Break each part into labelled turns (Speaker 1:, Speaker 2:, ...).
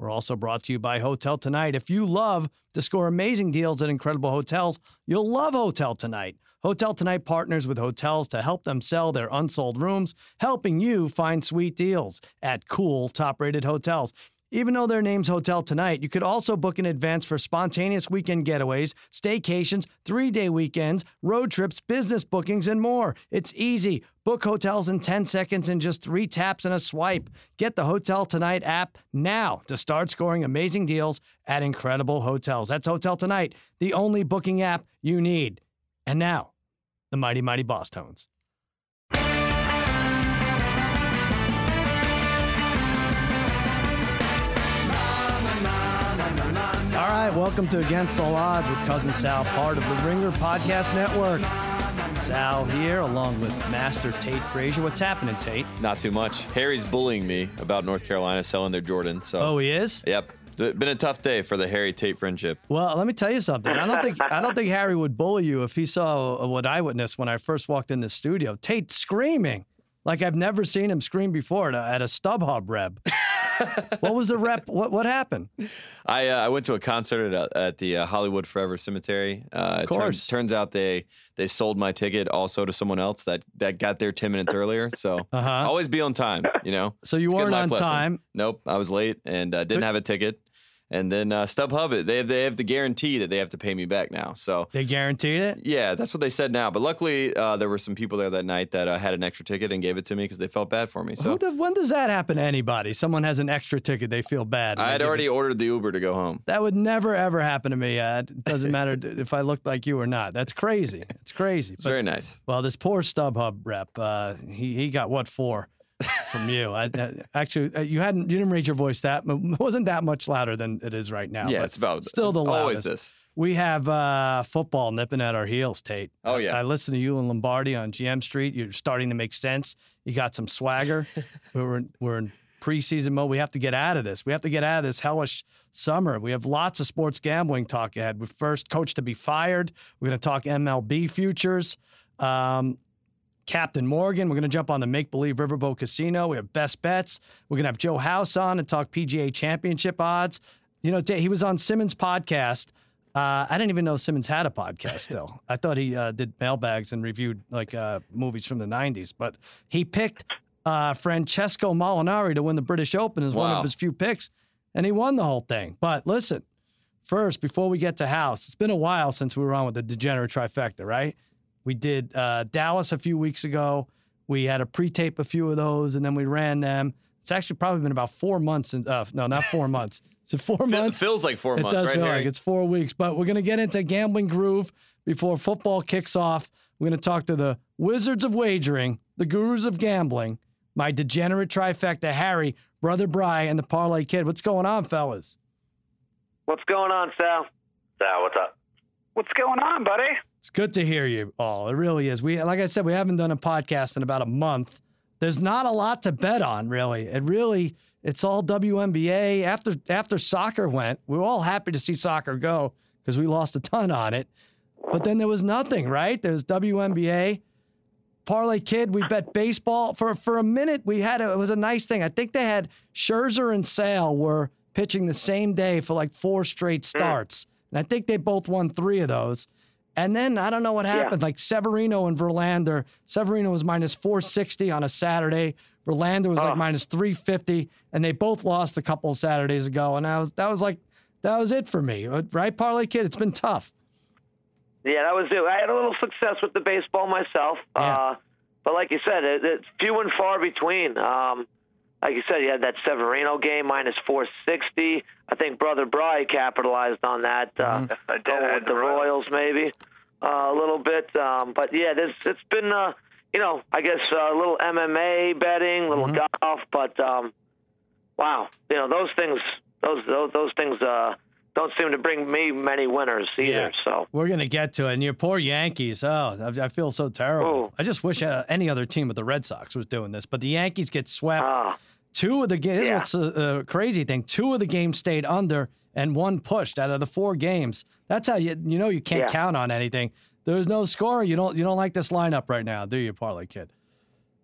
Speaker 1: we're also brought to you by Hotel Tonight. If you love to score amazing deals at incredible hotels, you'll love Hotel Tonight. Hotel Tonight partners with hotels to help them sell their unsold rooms, helping you find sweet deals at cool, top rated hotels. Even though their name's Hotel Tonight, you could also book in advance for spontaneous weekend getaways, staycations, three day weekends, road trips, business bookings, and more. It's easy. Book hotels in 10 seconds and just three taps and a swipe. Get the Hotel Tonight app now to start scoring amazing deals at incredible hotels. That's Hotel Tonight, the only booking app you need. And now, the Mighty Mighty Bosstones. All right, welcome to Against All Odds with Cousin Sal, part of the Ringer Podcast Network. Sal here, along with Master Tate Frazier. What's happening, Tate?
Speaker 2: Not too much. Harry's bullying me about North Carolina selling their Jordan. So,
Speaker 1: Oh, he is.
Speaker 2: yep, been a tough day for the Harry Tate friendship.
Speaker 1: Well, let me tell you something. I don't think I don't think Harry would bully you if he saw uh, what I witnessed when I first walked in the studio. Tate screaming like I've never seen him scream before at a, at a StubHub rep. what was the rep? What what happened?
Speaker 2: I uh, I went to a concert at, at the uh, Hollywood Forever Cemetery. Uh,
Speaker 1: Of
Speaker 2: it
Speaker 1: course.
Speaker 2: turns out they they sold my ticket also to someone else that that got there ten minutes earlier. So
Speaker 1: Uh-huh.
Speaker 2: always be on time. You know.
Speaker 1: So you
Speaker 2: It's
Speaker 1: weren't on
Speaker 2: lesson.
Speaker 1: time.
Speaker 2: Nope, I was late and uh, didn't
Speaker 1: So-
Speaker 2: have a ticket. And then uh, StubHub it. They have they have the guarantee that they have to pay me back now. So
Speaker 1: They guaranteed it.
Speaker 2: Yeah, that's what they said now. But luckily, uh, there were some people there that night that uh, had an extra ticket and gave it to me because they felt bad for me. So
Speaker 1: does, when does that happen to anybody? Someone has an extra ticket, they feel bad.
Speaker 2: I had already
Speaker 1: it-
Speaker 2: ordered the Uber to go home.
Speaker 1: That would never ever happen to me. Uh, it doesn't matter if I looked like you or not. That's crazy. It's crazy.
Speaker 2: It's
Speaker 1: But-
Speaker 2: very nice.
Speaker 1: Well, this poor StubHub rep, uh, he he got what for from you? I, uh, actually, uh, you hadn't you didn't raise your voice that wasn't that much louder than it is right now.
Speaker 2: yeah, it's about
Speaker 1: still the loudest.
Speaker 2: always this.
Speaker 1: We have uh, football nipping at our heels, Tate.
Speaker 2: Oh, yeah.
Speaker 1: I, I listened to you and Lombardi on GM Street. You're starting to make sense. You got some swagger. we're in, we're in preseason mode. We have to get out of this. We have to get out of this hellish summer. We have lots of sports gambling talk ahead. We first coach to be fired. We're going to talk MLB futures. Um, Captain Morgan. We're going to jump on the Make Believe Riverboat Casino. We have best bets. We're going to have Joe House on and talk PGA Championship odds. You know, he was on Simmons' podcast. Uh, I didn't even know Simmons had a podcast still. I thought he uh, did mailbags and reviewed like uh, movies from the 90s. But he picked uh, Francesco Molinari to win the British Open as one of his few picks, and he won the whole thing. But listen, first, before we get to House, it's been a while since we were on with the degenerate trifecta, right? We did uh, Dallas a few weeks ago. We had a pre-tape a few of those, and then we ran them. It's actually probably been about four months. And uh, no, not four months. It's four
Speaker 2: Fe-
Speaker 1: months?
Speaker 2: It feels like four
Speaker 1: it
Speaker 2: months, It
Speaker 1: does
Speaker 2: right?
Speaker 1: feel
Speaker 2: Harry?
Speaker 1: like it's four weeks. But we're gonna get into gambling groove before football kicks off. We're gonna talk to the wizards of wagering, the gurus of gambling, my degenerate trifecta, Harry, brother Bry, and the parlay kid. What's going on, fellas?
Speaker 3: What's going on, Sal? Sal, what's up?
Speaker 4: What's going on, buddy?
Speaker 1: It's good to hear you all. It really is. We, like I said, we haven't done a podcast in about a month. There's not a lot to bet on, really. It really, it's all WNBA. After after soccer went, we were all happy to see soccer go because we lost a ton on it. But then there was nothing, right? There was WNBA. Parlay Kid, we bet baseball for for a minute. We had a, it was a nice thing. I think they had Scherzer and Sale were pitching the same day for like four straight hmm. starts, and I think they both won three of those. And then I don't know what happened. Like Severino and Verlander. Severino was minus 460 on a Saturday. Verlander was like minus 350, and they both lost a couple of Saturdays ago. And that was that was like that was it for me, right? Parlay Kid, it's been tough.
Speaker 3: Yeah, that was it. I had a little success with the baseball myself,
Speaker 1: Yeah.
Speaker 3: uh, but like you said, it, it's few and far between. Um, like you said, you had that Severino game minus 460. I think Brother Bry capitalized on that. Uh,
Speaker 4: I did.
Speaker 3: going with
Speaker 4: the
Speaker 3: the Royals maybe uh, a little bit. Um, but yeah, this it's been uh, you know I guess uh, a little MMA betting, a little golf, but um, wow, you know those things those those, those things uh, don't seem to bring me many winners either.
Speaker 1: Yeah.
Speaker 3: So
Speaker 1: We're gonna get to it. And your poor Yankees. Oh, I, I feel so terrible.
Speaker 3: Oh.
Speaker 1: I just wish uh, any other team but the Red Sox was doing this. But the Yankees get swept.
Speaker 3: ah,
Speaker 1: Two of the games.
Speaker 3: Yeah.
Speaker 1: What's a, a crazy thing? Two of the games stayed under, and one pushed out of the four games. That's how you you know you can't
Speaker 3: Yeah.
Speaker 1: count on anything. There's no score. You don't you don't like this lineup right now, do you, Parlay Kid?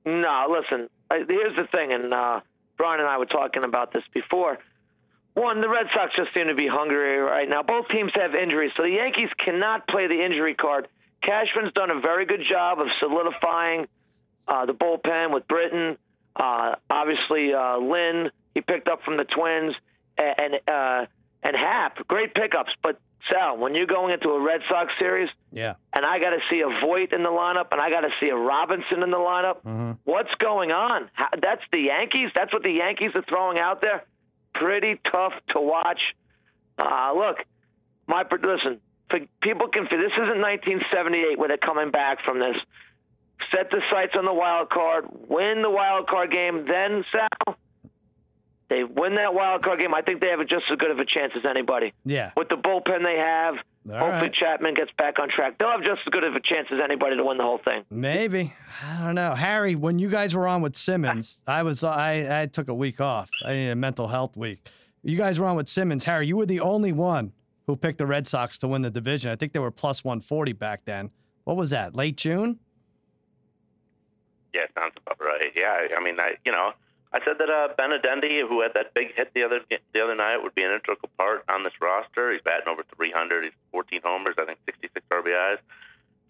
Speaker 3: no, listen. Here's the thing, and uh, Brian and I were talking about this before. One, the Red Sox just seem to be hungry right now. Both teams have injuries, so the Yankees cannot play the injury card. Cashman's done a very good job of solidifying uh, the bullpen with Britton. Uh, obviously, uh, Lynn he picked up from the Twins, and and, uh, and Happ, great pickups. But Sal, when you're going into a Red Sox series,
Speaker 1: Yeah.
Speaker 3: and I got to see a Voit in the lineup, and I got to see a Robinson in the lineup. What's going on? How, that's the Yankees. That's what the Yankees are throwing out there. Pretty tough to watch. Uh, look, my listen. For, people can. This isn't 1978 where they're coming back from this. Set the sights on the wild card. Win the wild card game. Then Sal. They win that wild card game. I think they have just as good of a chance as anybody
Speaker 1: Yeah.
Speaker 3: with the bullpen they have.
Speaker 1: All
Speaker 3: hopefully
Speaker 1: right.
Speaker 3: Chapman gets back on track. They'll have just as good of a chance as anybody to win the whole thing.
Speaker 1: Maybe I don't know, Harry. When you guys were on with Simmons, I was I I took a week off. I needed a mental health week. You guys were on with Simmons, Harry. You were the only one who picked the Red Sox to win the division. I think they were plus one forty back then. What was that? Late June?
Speaker 4: Yeah, sounds about right. Yeah, I mean, I you know, I said that uh, Benintendi, who had that big hit the other the other night, would be an integral part on this roster. He's batting over 300. He's 14 homers, I think 66 RBIs.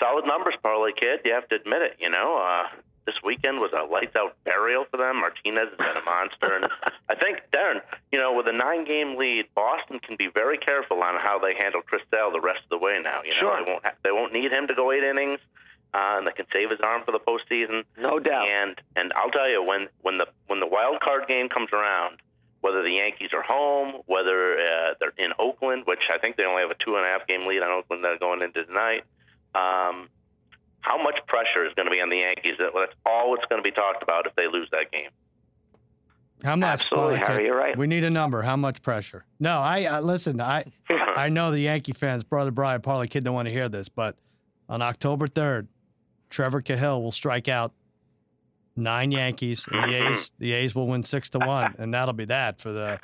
Speaker 4: Solid numbers, parlay kid. You have to admit it. You know, uh, this weekend was a lights out burial for them. Martinez has been a monster, and I think Darren, you know, with a nine game lead, Boston can be very careful on how they handle Chris Sale the rest of the way now. You know,
Speaker 3: Sure.
Speaker 4: they won't ha- they won't need him to go eight innings. Uh, and they can save his arm for the postseason.
Speaker 3: No doubt.
Speaker 4: And and I'll tell you when when the when the wild card game comes around, whether the Yankees are home, whether uh, they're in Oakland, which I think they only have a two and a half game lead on Oakland that are going into tonight. Um, how much pressure is going to be on the Yankees? That- That's all it's going to be talked about if they lose that game.
Speaker 1: How much?
Speaker 3: Absolutely,
Speaker 1: Parlay
Speaker 3: Harry, you're right.
Speaker 1: We need a number. How much pressure? No, I uh, listen. I I know the Yankee fans, brother Brian, Parlay Kid, don't want to hear this, but on October third, Trevor Cahill will strike out nine Yankees, and the A's the A's will win six to one, and that'll be that for the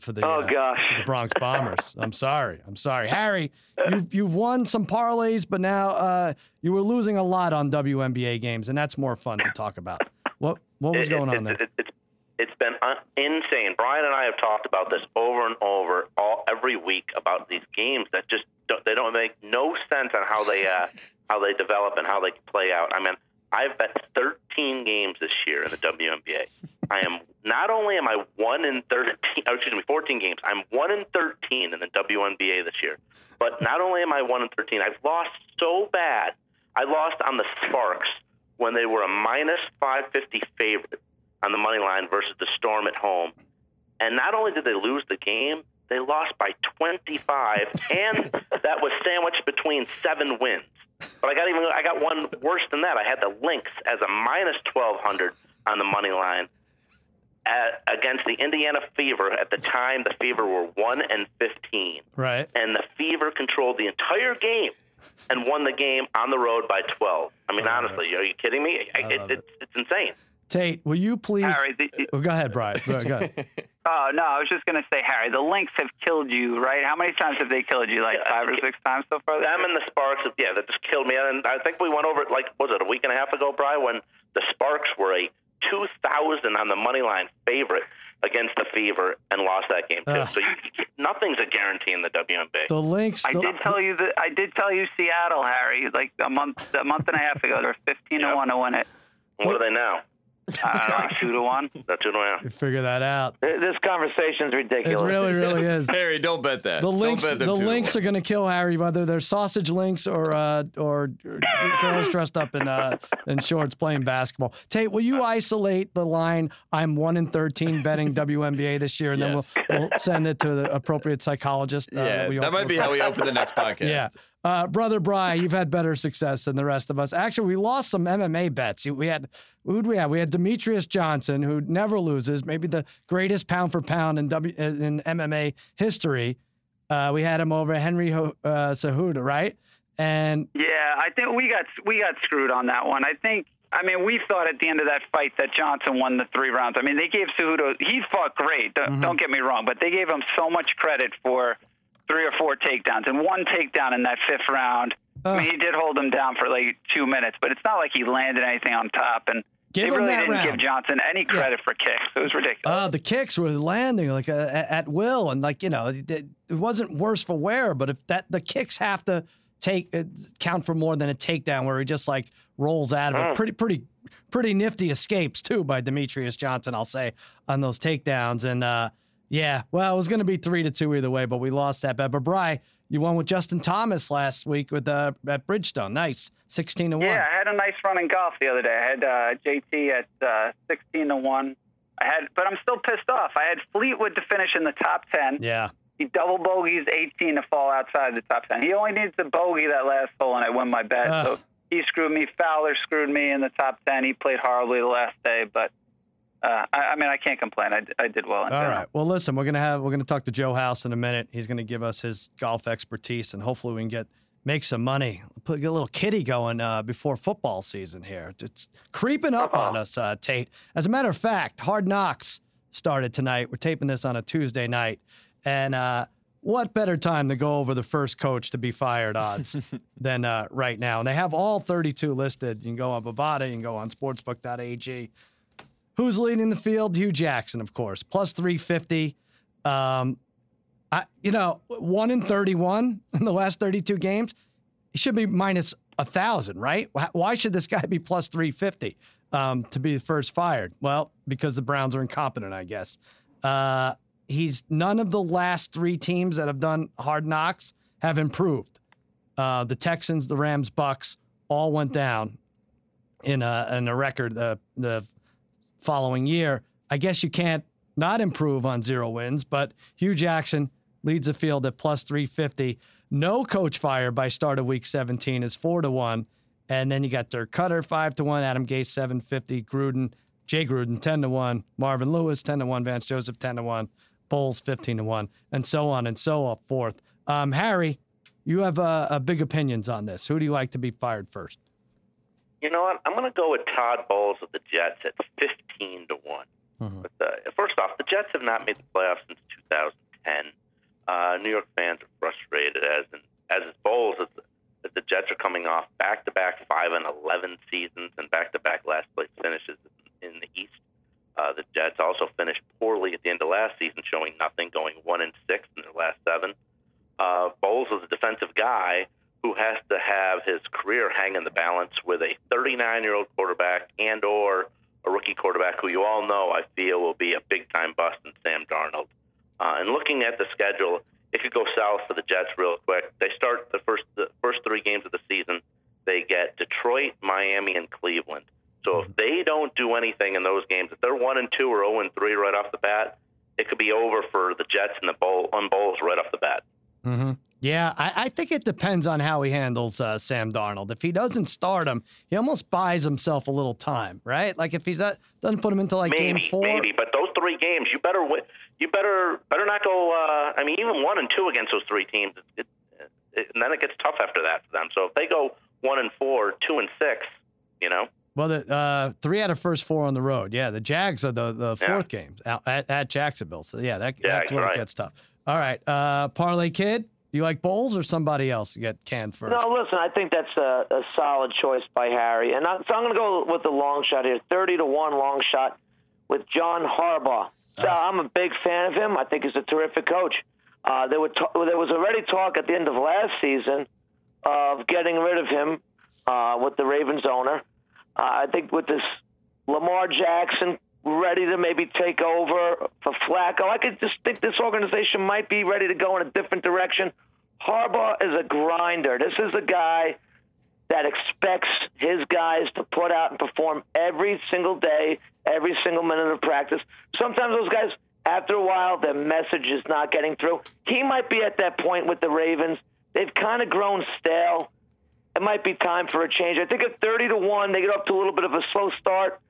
Speaker 1: for the
Speaker 3: Oh,
Speaker 1: uh,
Speaker 3: gosh.
Speaker 1: the Bronx Bombers. I'm sorry, I'm sorry, Harry. You've you've won some parlays, but now uh, you were losing a lot on WNBA games, and that's more fun to talk about. What what was going on there?
Speaker 4: it- it- it's it's been un- insane. Brian and I have talked about this over and over all every week about these games that just don't, they don't make no sense on how they uh, how they develop and how they play out. I mean, I've bet 13 games this year in the WNBA. I am not only am I one in 13, or excuse me, 14 games. I'm one in 13 in the WNBA this year. But not only am I one in 13, I've lost so bad. I lost on the Sparks when they were a minus 550 favorite on the money line versus the Storm at home. And not only did they lose the game, they lost by 25, and that was sandwiched between seven wins. But I got even I got one worse than that. I had the Lynx as a minus 1200 on the money line at, against the Indiana Fever. At the time, the Fever were one and 15
Speaker 1: right.
Speaker 4: and the Fever controlled the entire game and won the game on the road by 12. I mean, oh, honestly, are you kidding me? I, it,
Speaker 1: love
Speaker 4: it's, it's insane.
Speaker 1: Tate, will you please?
Speaker 5: Harry, the,
Speaker 1: Oh, go ahead, Brian. Go, go ahead.
Speaker 5: oh no, I was just gonna say, Harry, the Lynx have killed you, right? How many times have they killed you? Like
Speaker 4: Yeah,
Speaker 5: five or six times so far. this
Speaker 4: Them
Speaker 5: year?
Speaker 4: and the Sparks, yeah, that just killed me. And I think we went over it like, was it a week and a half ago, Brian, when the Sparks were a 2,000 on the money line favorite against the Fever and lost that game, too.
Speaker 1: Ugh.
Speaker 4: So you, you- nothing's a guarantee in the WNBA.
Speaker 1: The Lynx.
Speaker 5: I did tell you that I did tell you Seattle, Harry, like a month a month and a half ago. They were fifteen
Speaker 4: Yep.
Speaker 5: to one to win it.
Speaker 4: what are they now?
Speaker 5: Uh, like two to one.
Speaker 4: That's two to one.
Speaker 1: Figure that out.
Speaker 3: This conversation's
Speaker 1: It
Speaker 3: ridiculous.
Speaker 1: really, really is.
Speaker 2: Harry, don't bet that.
Speaker 1: The
Speaker 2: Don't
Speaker 1: links,
Speaker 2: bet
Speaker 1: the links are going to kill Harry, whether they're sausage links or uh, or girls dressed up in uh, in shorts playing basketball. Tate, will you isolate the line? I'm one in thirteen betting WNBA this year, and
Speaker 2: Yes.
Speaker 1: then we'll, we'll send it to the appropriate psychologist. uh,
Speaker 2: Yeah,
Speaker 1: we
Speaker 2: that might be how we open the next podcast.
Speaker 1: Yeah. Uh, Brother Bry, you've had better success than the rest of us. Actually, we lost some MMA bets. We had, who'd we have? We had Demetrious Johnson, who never loses, maybe the greatest pound for pound in, w, in MMA history. Uh, we had him over Henry uh, Cejudo, right? And
Speaker 5: Yeah, I think we got we got screwed on that one. I think. I mean, we thought at the end of that fight that Johnson won the three rounds. I mean, they gave Cejudo. He fought great. Don't, don't get me wrong, but they gave him so much credit for three or four takedowns and one takedown in that fifth round. I mean, he did hold him down for like two minutes, but it's not like he landed anything on top. And
Speaker 1: Give
Speaker 5: they
Speaker 1: him
Speaker 5: really
Speaker 1: that
Speaker 5: didn't give. Johnson any credit for kicks. It was ridiculous.
Speaker 1: Uh, the kicks were landing like uh, at at will, and like you know, it, it wasn't worse for wear. But if that the kicks have to take uh, count for more than a takedown, where he just like rolls out of it, pretty pretty pretty nifty escapes too by Demetrious Johnson, I'll say on those takedowns. And uh, yeah, well, it was going to be three to two either way, but we lost that bet. But Bry, you won with Justin Thomas last week with uh, at Bridgestone, nice, sixteen to one.
Speaker 5: Yeah, I had a nice run in golf the other day. I had uh, JT at uh, 16 to 1. I had, but I'm still pissed off. I had Fleetwood to finish in the top 10.
Speaker 1: yeah.
Speaker 5: He double bogeys 18 to fall outside the top 10. He only needs to bogey that last hole, and I win my bet.
Speaker 1: Ugh.
Speaker 5: So he screwed me. Fowler screwed me in the top 10. He played horribly the last day, but uh, I, I mean, I can't complain. I, I did well in
Speaker 1: All
Speaker 5: general.
Speaker 1: right. Well, listen, we're gonna have we're gonna talk to Joe House in a minute. He's gonna give us his golf expertise, and hopefully we can get make some money. Put get a little kitty going uh, before football season here. It's creeping up on us, uh, Tate. As a matter of fact, Hard Knocks started tonight. We're taping this on a Tuesday night, and uh, what better time to go over the first coach to be fired odds than uh, right now? And they have all 32 listed. You can go on Bovada, you can go on Sportsbook.ag. Who's leading the field? Hue Jackson, of course, plus 350. Um, I, you know, one in 31 in the last 32 games. He should be minus a thousand, right? Why should this guy be plus 350 um, to be first fired? Well, because the Browns are incompetent, I guess. Uh, he's none of the last three teams that have done hard knocks have improved. Uh, the Texans, the Rams, Bucs all went down in a in a record the the following year. I guess you can't not improve on zero wins, but Hue Jackson leads the field at plus 350. No coach fire by start of week 17 is 4 to 1. And then you got Dirk Koetter 5 to 1, Adam Gase 750, Gruden, Jay Gruden 10 to 1, Marvin Lewis 10 to 1, Vance Joseph 10 to 1, Bowles 15 to 1, and so on and so forth. Um, Harry, you have uh, big opinions on this. Who do you like to be fired first?
Speaker 4: You know what? I'm going to go with Todd Bowles of the Jets at 15 to one. But, uh, first off, the Jets have not made the playoffs since 2010. Uh, New York fans are frustrated as in, as is Bowles as the, as the Jets are coming off back-to-back five and 11 seasons and back-to-back last place finishes in the East. Uh, the Jets also finished poorly at the end of last season, showing nothing, going one and six in their last seven. Uh, Bowles is a defensive guy who has to have his career hang in the balance with a 39-year-old quarterback and or a rookie quarterback who you all know I feel will be a big-time bust in Sam Darnold. Uh, and looking at the schedule, it could go south for the Jets real quick. They start the first the first three games of the season. They get Detroit, Miami, and Cleveland. So if they don't do anything in those games, if they're one and two or zero and three right off the bat, it could be over for the Jets and the bowl on bowls right off the bat.
Speaker 1: Mm-hmm. Yeah, I, I think it depends on how he handles uh, Sam Darnold. If he doesn't start him, he almost buys himself a little time, right? Like if he's uh, doesn't put him into like
Speaker 4: maybe,
Speaker 1: game four.
Speaker 4: maybe. But those three games, you better win. You better better not go. Uh, I mean, even one and two against those three teams, it, it, and then it gets tough after that for them. So if they go one and four, two and six, you know,
Speaker 1: Well, the uh, three out of first four on the road. Yeah, the Jags are the the fourth games out at, at Jacksonville. So yeah, that,
Speaker 4: Yeah,
Speaker 1: that's where
Speaker 4: right.
Speaker 1: it gets tough. All right, uh, Parlay Kid, you like Bowles or somebody else to get canned first?
Speaker 3: No, listen, I think that's a, a solid choice by Harry. And I, so I'm going to go with the long shot here 30 to 1 long shot with John Harbaugh. So I'm a big fan of him. I think he's a terrific coach. Uh, there, there was already talk at the end of last season of getting rid of him uh, with the Ravens owner. Uh, I think with this Lamar Jackson ready to maybe take over for Flacco, I could just think this organization might be ready to go in a different direction. Harbaugh is a grinder. This is a guy that expects his guys to put out and perform every single day, every single minute of practice. Sometimes those guys, after a while, their message is not getting through. He might be at that point with the Ravens. They've kind of grown stale. It might be time for a change. I think at 30 to 1, they get up to a little bit of a slow start.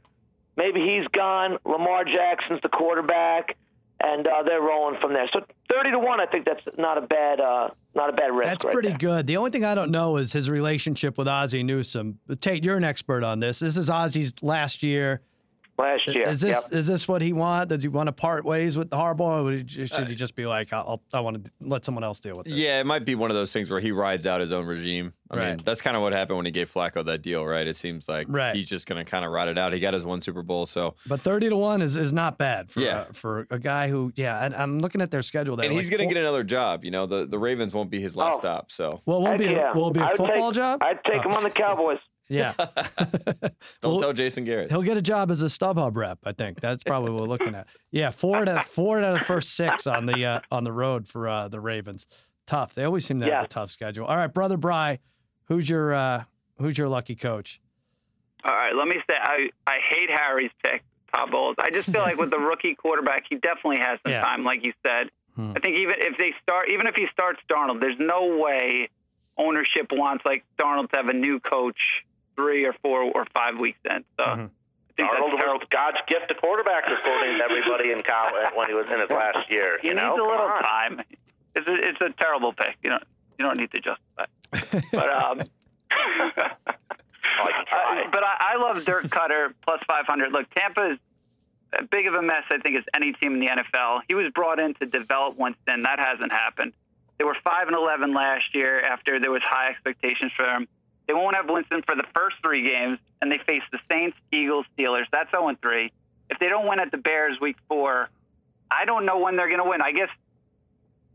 Speaker 3: Maybe he's gone. Lamar Jackson's the quarterback. and uh, they're rolling from there. So thirty to one, I think that's not a bad uh, not a bad risk.
Speaker 1: That's
Speaker 3: right
Speaker 1: pretty
Speaker 3: there.
Speaker 1: good. The only thing I don't know is his relationship with Ozzie Newsome. Tate, you're an expert on this. This is Ozzie's last year.
Speaker 3: Last year,
Speaker 1: Is this
Speaker 3: yep.
Speaker 1: is this what he want? Does he want to part ways with the Harbaugh, or would he, ju- should he just be like, I'll, I want to let someone else deal with it?
Speaker 2: Yeah, it might be one of those things where he rides out his own regime. I mean, that's kind of what happened when he gave Flacco that deal, right? It seems like
Speaker 1: Right.
Speaker 2: he's just going to kind of ride it out. He got his one Super Bowl, so
Speaker 1: But thirty to one is, is not bad for
Speaker 2: Yeah.
Speaker 1: uh, for a guy who yeah. And I'm looking at their schedule. There,
Speaker 2: and he's
Speaker 1: like
Speaker 2: going to get another job. You know, the the Ravens won't be his last
Speaker 3: Oh.
Speaker 2: stop. So
Speaker 1: Well, it won't
Speaker 3: Heck
Speaker 1: be
Speaker 3: yeah.
Speaker 1: a, will it be a
Speaker 3: I would
Speaker 1: football
Speaker 3: take,
Speaker 1: job?
Speaker 3: I'd take him on the Cowboys.
Speaker 1: Yeah,
Speaker 2: don't
Speaker 1: Well,
Speaker 2: tell Jason Garrett.
Speaker 1: he'll get a job as a StubHub rep. I think that's probably what we're looking at. Yeah, four out of four out of the first six on the uh, on the road for uh, the Ravens. Tough. They always seem to have a tough schedule. All right, brother Bry, who's your uh, who's your lucky coach?
Speaker 5: All right, let me say I, I hate Harry's pick, Todd Bowles. I just feel like with the rookie quarterback, he definitely has some
Speaker 1: Yeah.
Speaker 5: time, like you said.
Speaker 1: Hmm.
Speaker 5: I think even if they start, even if he starts Darnold, there's no way ownership wants like Darnold to have a new coach three or four or five weeks in. So
Speaker 1: Mhm.
Speaker 5: I think
Speaker 4: Arnold
Speaker 5: that's terrible.
Speaker 4: was God's gift to quarterbacks, according to everybody in college when he was in his last year.
Speaker 5: He
Speaker 4: You know,
Speaker 5: needs a little
Speaker 4: on.
Speaker 5: time. It's a, it's a terrible pick. You don't you don't need to justify. it. But um,
Speaker 4: Oh, I can try.
Speaker 5: Uh, but I, I love Dirk Koetter plus 500. Look, Tampa is as big of a mess, I think, as any team in the NFL. He was brought in to develop Winston. That hasn't happened. They were 5 and 11 last year after there was high expectations for them. They won't have Winston for the first three games, and they face the Saints, Eagles, Steelers. That's 0 3. If they don't win at the Bears week four, I don't know when they're going to win. I guess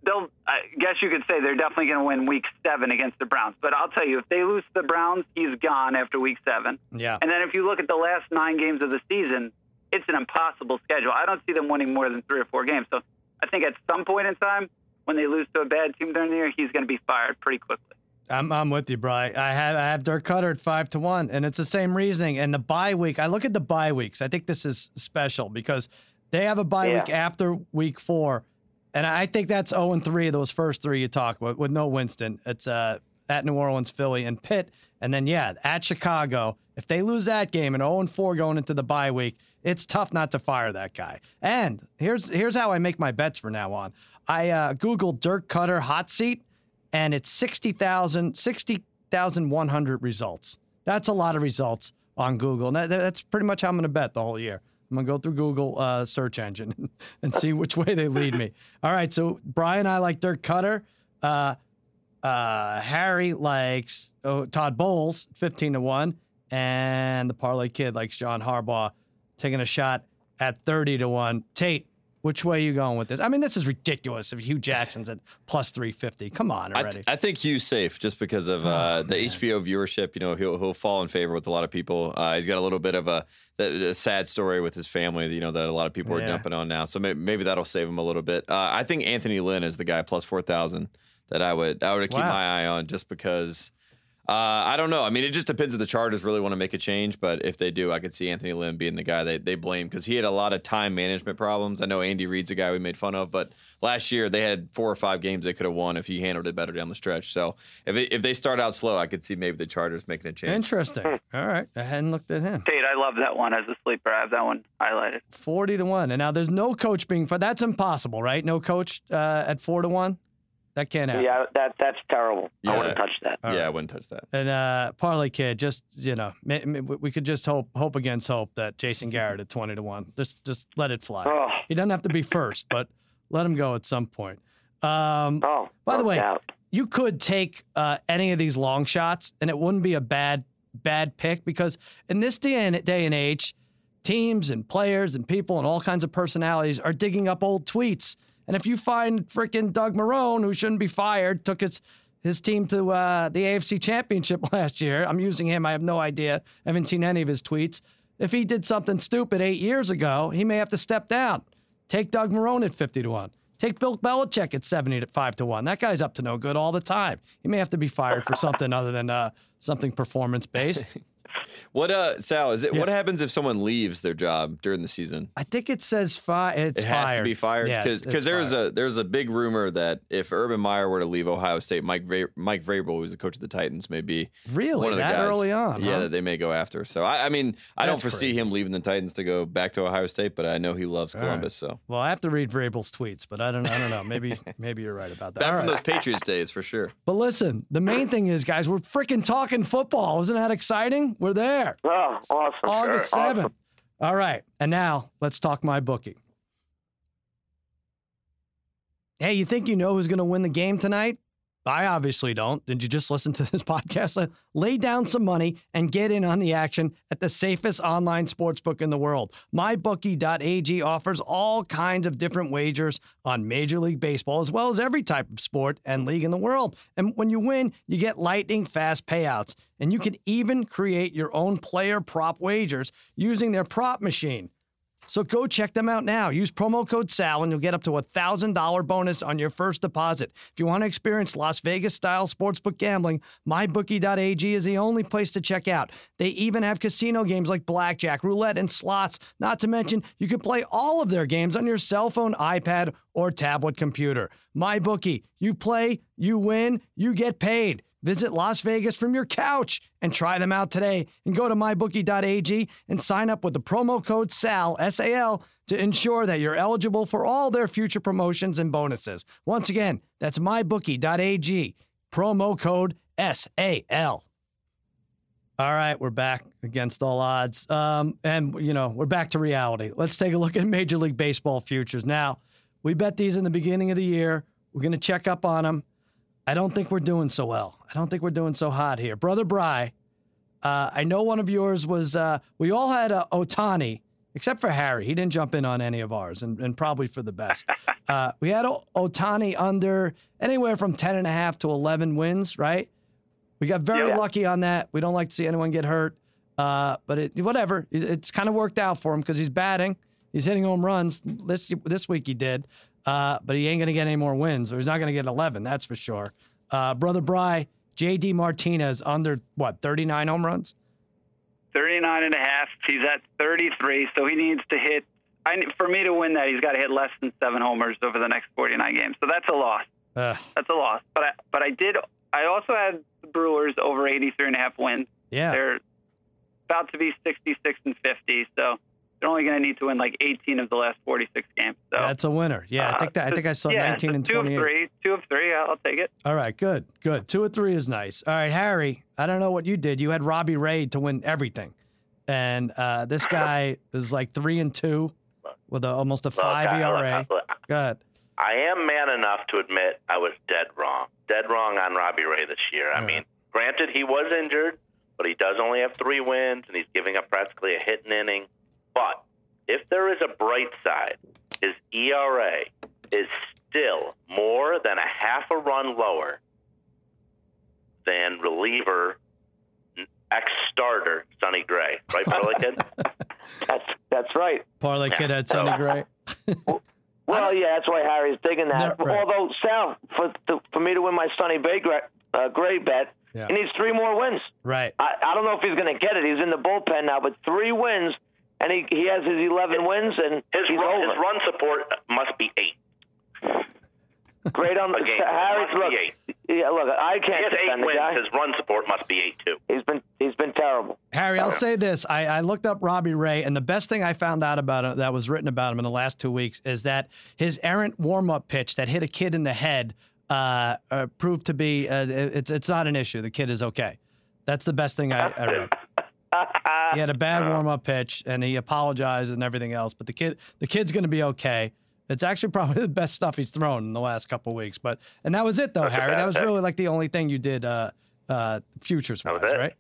Speaker 5: they'll. I guess you could say they're definitely going to win week seven against the Browns. But I'll tell you, if they lose to the Browns, he's gone after week seven.
Speaker 1: Yeah.
Speaker 5: And then if you look at the last nine games of the season, it's an impossible schedule. I don't see them winning more than three or four games. So I think at some point in time, when they lose to a bad team during the year, he's going to be fired pretty quickly.
Speaker 1: I'm, I'm with you, Bry. I have I have Dirk Koetter at five to one, and it's the same reasoning. And the bye week, I look at the bye weeks. I think this is special because they have a bye
Speaker 3: Yeah.
Speaker 1: week after week four, and I think that's zero and three of those first three you talk about with no Winston. It's uh, at New Orleans, Philly, and Pitt, and then yeah, at Chicago. If they lose that game and zero and four going into the bye week, it's tough not to fire that guy. And here's here's how I make my bets for now on. I uh, googled Dirk Koetter hot seat and it's 60,000 60,100 results. That's a lot of results on Google. And that, that's pretty much how I'm going to bet the whole year. I'm going to go through Google uh, search engine and see which way they lead me. All right, so Brian I like Dirk Koetter. Uh, uh, Harry likes oh, Todd Bowles, 15 to 1. And the Parlay Kid likes John Harbaugh, taking a shot at 30 to 1. Tate, which way are you going with this? I mean, this is ridiculous if Hue Jackson's at plus 350. Come on
Speaker 2: I,
Speaker 1: already.
Speaker 2: I think Hue's safe just because of uh, the HBO viewership. You know, he'll he'll fall in favor with a lot of people. Uh, he's got a little bit of a, a sad story with his family. You know that a lot of people are
Speaker 1: Yeah.
Speaker 2: jumping on now. So maybe, maybe that'll save him a little bit. Uh, I think Anthony Lynn is the guy plus four thousand that I would I would keep
Speaker 1: Wow.
Speaker 2: my eye on just because. Uh, I don't know. I mean, it just depends if the Chargers really want to make a change. But if they do, I could see Anthony Lynn being the guy they, they blame because he had a lot of time management problems. I know Andy Reid's a guy we made fun of, but last year they had four or five games they could have won if he handled it better down the stretch. So if it, if they start out slow, I could see maybe the Chargers making a change.
Speaker 1: Interesting. All right. I hadn't looked at him.
Speaker 5: Tate, I love that one as a sleeper. I have that one highlighted.
Speaker 1: 40 to 1. And now there's no coach being for that's impossible, right? No coach uh, at 4 to 1? That can't happen.
Speaker 3: Yeah, that that's terrible.
Speaker 2: Yeah.
Speaker 3: I wouldn't touch that.
Speaker 1: All
Speaker 2: yeah,
Speaker 1: right.
Speaker 2: I wouldn't touch that.
Speaker 1: And uh, Parlay Kid, just you know, ma- ma- we could just hope hope against hope that Jason Garrett at twenty to one. Just just let it fly.
Speaker 3: Oh,
Speaker 1: He doesn't have to be first, but let him go at some point. Um,
Speaker 3: oh.
Speaker 1: By the way,
Speaker 3: doubt.
Speaker 1: you could take uh, any of these long shots, and it wouldn't be a bad bad pick because in this day and, day and age, teams and players and people and all kinds of personalities are digging up old tweets. And if you find freaking Doug Marrone, who shouldn't be fired, took his his team to uh, the AFC Championship last year. I'm using him. I have no idea. I haven't seen any of his tweets. If he did something stupid eight years ago, he may have to step down. Take Doug Marrone at 50 to 1. Take Bill Belichick at 70 to 5 to 1. That guy's up to no good all the time. He may have to be fired for something other than uh, something performance based.
Speaker 2: What uh, Sal? Is it
Speaker 1: Yeah.
Speaker 2: what happens if someone leaves their job during the season?
Speaker 1: I think it says fi- It's
Speaker 2: it has
Speaker 1: fired.
Speaker 2: to be fired
Speaker 1: Yeah,
Speaker 2: because
Speaker 1: it's- it's
Speaker 2: there's
Speaker 1: fired.
Speaker 2: a there's a big rumor that if Urban Meyer were to leave Ohio State, Mike Va- Mike Vrabel, who's the coach of the Titans, may be
Speaker 1: really
Speaker 2: one of the
Speaker 1: that
Speaker 2: guys.
Speaker 1: early on.
Speaker 2: Yeah,
Speaker 1: huh?
Speaker 2: that they may go after. So I, I mean, I don't foresee
Speaker 1: crazy.
Speaker 2: him leaving the Titans to go back to Ohio State, but I know he loves
Speaker 1: All right.
Speaker 2: Columbus. So
Speaker 1: Well, I have to read Vrabel's tweets, but I don't. I don't know. Maybe maybe you're right about that.
Speaker 2: back
Speaker 1: All
Speaker 2: from
Speaker 1: right.
Speaker 2: those Patriots days for sure.
Speaker 1: But listen, the main thing is, guys, we're freaking talking football. Isn't that exciting? We're there.
Speaker 3: Oh, awesome.
Speaker 1: August
Speaker 3: sure.
Speaker 1: 7th.
Speaker 3: Awesome.
Speaker 1: All right. And now let's talk my bookie. Hey, you think you know who's going to win the game tonight? I obviously don't. Did you just listen to this podcast? Lay down some money and get in on the action at the safest online sportsbook in the world. MyBookie.ag offers all kinds of different wagers on Major League Baseball, as well as every type of sport and league in the world. And when you win, you get lightning fast payouts. And you can even create your own player prop wagers using their prop machine. So go check them out now. Use promo code SAL and you'll get up to a $1,000 bonus on your first deposit. If you want to experience Las Vegas style sportsbook gambling, mybookie.ag is the only place to check out. They even have casino games like blackjack, roulette, and slots. Not to mention, you can play all of their games on your cell phone, iPad, or tablet computer. MyBookie, you play, you win, you get paid. Visit Las Vegas from your couch and try them out today. And go to mybookie.ag and sign up with the promo code SAL, S A L, to ensure that you're eligible for all their future promotions and bonuses. Once again, that's mybookie.ag, promo code S A L. All right, we're back against all odds. Um, and, you know, we're back to reality. Let's take a look at Major League Baseball futures. Now, we bet these in the beginning of the year. We're going to check up on them. I don't think we're doing so well. I don't think we're doing so hot here. Brother Bry, uh, I know one of yours was, uh, we all had uh, Ohtani, except for Harry. He didn't jump in on any of ours, and, and probably for the best. Uh, we had o- Ohtani under anywhere from 10 and a half to 11 wins, right? We got very
Speaker 3: Yeah.
Speaker 1: lucky on that. We don't like to see anyone get hurt, uh, but it, whatever. It's kind of worked out for him because he's batting. He's hitting home runs. This this week he did, uh, but he ain't gonna get any more wins, or he's not gonna get 11. That's for sure. Uh, Brother Bry, J.D. Martinez under what 39 home runs.
Speaker 5: 39 and a half. He's at 33, so he needs to hit. I, for me to win that, he's got to hit less than seven homers over the next 49 games. So that's a loss.
Speaker 1: Ugh,
Speaker 5: That's a loss. But I, but I did. I also had the Brewers over 83 and a half wins.
Speaker 1: yeah,
Speaker 5: They're about to be 66 and 50, so they're only going to need to win like 18 of the last 46 games. So
Speaker 1: that's a winner. Yeah, I
Speaker 5: uh,
Speaker 1: think that I think I saw
Speaker 5: yeah,
Speaker 1: 19
Speaker 5: so
Speaker 1: and
Speaker 5: two of three. Two of three. I'll, I'll take it.
Speaker 1: All right, good, good. Two of three is nice. All right, Harry, I don't know what you did. You had Robbie Ray to win everything, and uh, this guy is like three and two with a, almost a
Speaker 4: Look,
Speaker 1: five
Speaker 4: I-
Speaker 1: ERA.
Speaker 4: look,
Speaker 1: Good.
Speaker 4: I am man enough to admit I was dead wrong. Dead wrong on Robbie Ray this year. I
Speaker 1: Yeah.
Speaker 4: mean, granted, he was injured, but he does only have three wins, and he's giving up practically a hit an inning. But if there is a bright side, his ERA is still more than a half a run lower than reliever ex starter Sonny Gray. Right, Burley kid?
Speaker 3: That's that's right.
Speaker 1: Parlay kid had Sonny Gray.
Speaker 3: Well, yeah, that's why Harry's digging that.
Speaker 1: No, right.
Speaker 3: Although Sal, for to, for me to win my Sonny Bay gra- uh, Gray bet,
Speaker 1: Yeah.
Speaker 3: he needs three more wins.
Speaker 1: Right.
Speaker 3: I, I don't know if he's going to get it. He's in the bullpen now, but three wins, and he he has his 11 wins, and
Speaker 4: His
Speaker 3: he's
Speaker 4: run,
Speaker 3: over.
Speaker 4: his run support must be eight.
Speaker 3: Great on the
Speaker 4: a game.
Speaker 3: Harry's look.
Speaker 4: eight.
Speaker 3: Yeah, look, I can't
Speaker 4: has eight
Speaker 3: defend the
Speaker 4: wins.
Speaker 3: guy.
Speaker 4: His run support must be eight too.
Speaker 3: He's been he's been terrible.
Speaker 1: Harry, I'll say this. I, I looked up Robbie Ray, and the best thing I found out about him that was written about him in the last two weeks is that his errant warm up pitch that hit a kid in the head uh, uh, proved to be uh, it's it's not an issue. The kid is okay. That's the best thing I, I read. He had a bad warm up pitch, and he apologized and everything else. But the kid, the kid's going to be okay. It's actually probably the best stuff he's thrown in the last couple weeks. But and that was it though, Harry. That was
Speaker 4: pick.
Speaker 1: really like the only thing you did uh, uh, futures wise, right?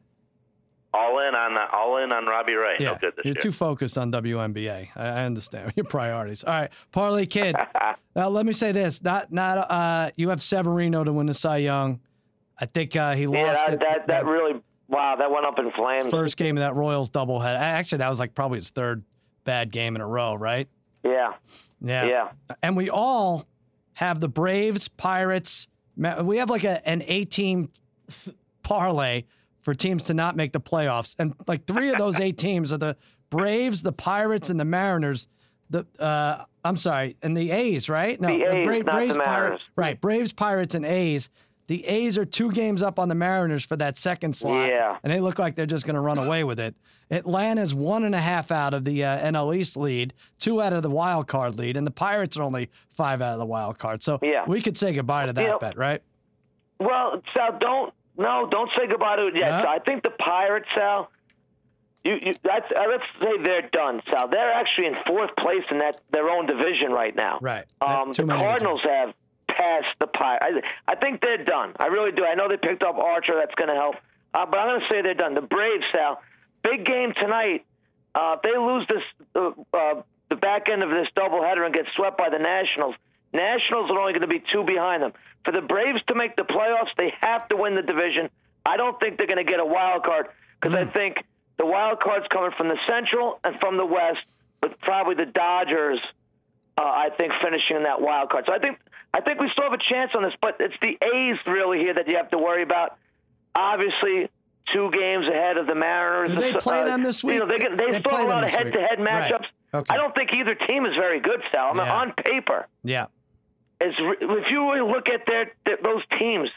Speaker 4: All in on uh, all in on Robbie Ray.
Speaker 1: Yeah,
Speaker 4: No good this
Speaker 1: you're
Speaker 4: year.
Speaker 1: too focused on WNBA. I, I understand your priorities. All right, Parlay Kid. now let me say this: not not uh, you have Severino to win the Cy Young. I think uh, he
Speaker 3: Yeah,
Speaker 1: lost
Speaker 3: that,
Speaker 1: it.
Speaker 3: that that really wow, that went up in flames.
Speaker 1: first game of that Royals doublehead. Actually, that was like probably his third bad game in a row, right?
Speaker 3: Yeah,
Speaker 1: Yeah.
Speaker 3: yeah.
Speaker 1: And we all have the Braves, Pirates. We have like a, an eight team parlay for teams to not make the playoffs. And like three of those eight teams are the Braves, the Pirates, and the Mariners. The uh, I'm sorry, and the A's, right? No,
Speaker 3: The A's, not the
Speaker 1: Braves,
Speaker 3: Mariners.
Speaker 1: Pirates, right? Braves, Pirates, and A's. The A's are two games up on the Mariners for that second slot,
Speaker 3: Yeah.
Speaker 1: and they look like they're just going to run away with it. Atlanta's one and a half out of the uh, NL East lead, two out of the wild card lead, and the Pirates are only five out of the wild card. So
Speaker 3: Yeah.
Speaker 1: we could say goodbye to that
Speaker 3: Yep.
Speaker 1: bet, right?
Speaker 3: Well, Sal, don't no, don't say goodbye to it yet.
Speaker 1: No?
Speaker 3: I think the Pirates, Sal. You, you that's, uh, let's say they're done, Sal. They're actually in fourth place in that their own division right now.
Speaker 1: Right.
Speaker 3: Um, the Cardinals have passed the Pirates. I, I think they're done. I really do. I know they picked up Archer. That's going to help. Uh, but I'm going to say they're done. The Braves, Sal. Big game tonight. Uh, if they lose this, uh, uh, the back end of this doubleheader and get swept by the Nationals, Nationals are only going to be two behind them. For the Braves to make the playoffs, they have to win the division. I don't think they're going to get a wild card because I think the wild card's coming from the Central and from the West, with probably the Dodgers. Uh, I think finishing in that wild card. So I think I think we still have a chance on this, but it's the A's really here that you have to worry about. Obviously, two games ahead of the Mariners.
Speaker 1: Do they
Speaker 3: Uh,
Speaker 1: play them this week?
Speaker 3: You know, they, get- they,
Speaker 1: They
Speaker 3: still have a lot of head-to-head
Speaker 1: Right.
Speaker 3: matchups.
Speaker 1: Okay.
Speaker 3: I don't think either team is very good, Sal. I mean,
Speaker 1: Yeah.
Speaker 3: on paper,
Speaker 1: Yeah.
Speaker 3: if you really look at their, their those teams,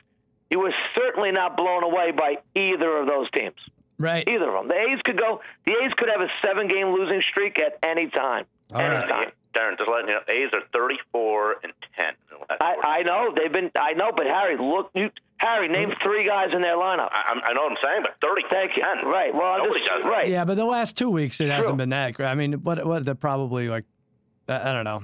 Speaker 3: you were certainly not blown away by either of those teams.
Speaker 1: Right.
Speaker 3: Either of them. The A's could go. The A's could have a seven-game losing streak at any time.
Speaker 1: All right.
Speaker 3: Anytime.
Speaker 4: Darren, just letting you know, A's are 34 and 10. in the last
Speaker 3: I. I know they've been. I know, but Harry, look, you, Harry, name three guys in their lineup.
Speaker 4: I, I'm- know what I'm saying, but 34
Speaker 3: Thank you.
Speaker 4: 10.
Speaker 3: Right. Well,
Speaker 4: Nobody
Speaker 3: this,
Speaker 4: does that.
Speaker 3: right.
Speaker 1: Yeah, but the last two weeks it hasn't been that great. I mean, what what they're probably like, uh, I don't know,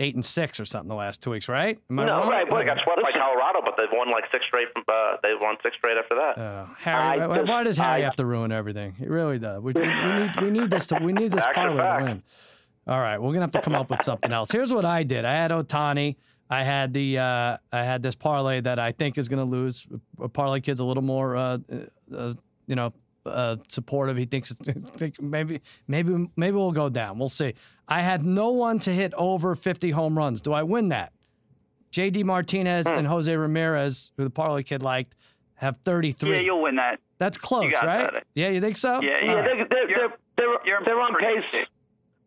Speaker 1: eight and six or something the last two weeks, right? Am I
Speaker 3: No,
Speaker 1: wrong?
Speaker 3: right,
Speaker 4: Well, they got swept by Colorado, but they've won like six straight. From, uh, they've won six straight after that.
Speaker 1: Uh, Harry,
Speaker 3: I
Speaker 1: why,
Speaker 3: just-
Speaker 1: why does Harry
Speaker 3: I-
Speaker 1: have to ruin everything? He really does. We, we, we need we need this to we need this
Speaker 4: Fact
Speaker 1: parlay to win. All right, we're gonna have to come up with something else. Here's what I did. I had Ohtani. I had the uh, I had this parlay that I think is gonna lose. Parlay kid's a little more uh, uh, you know uh, supportive. He thinks think maybe maybe maybe we'll go down. We'll see. I had no one to hit over 50 home runs. Do I win that? JD Martinez and Jose Ramirez, who the parlay kid liked, have 33.
Speaker 5: Yeah, you'll win that.
Speaker 1: That's close, right?
Speaker 5: that.
Speaker 1: Yeah, you think so?
Speaker 5: Yeah, yeah,
Speaker 1: right.
Speaker 3: They, they're,
Speaker 5: You're-
Speaker 3: they're, they're, they're on
Speaker 5: pretty
Speaker 3: pace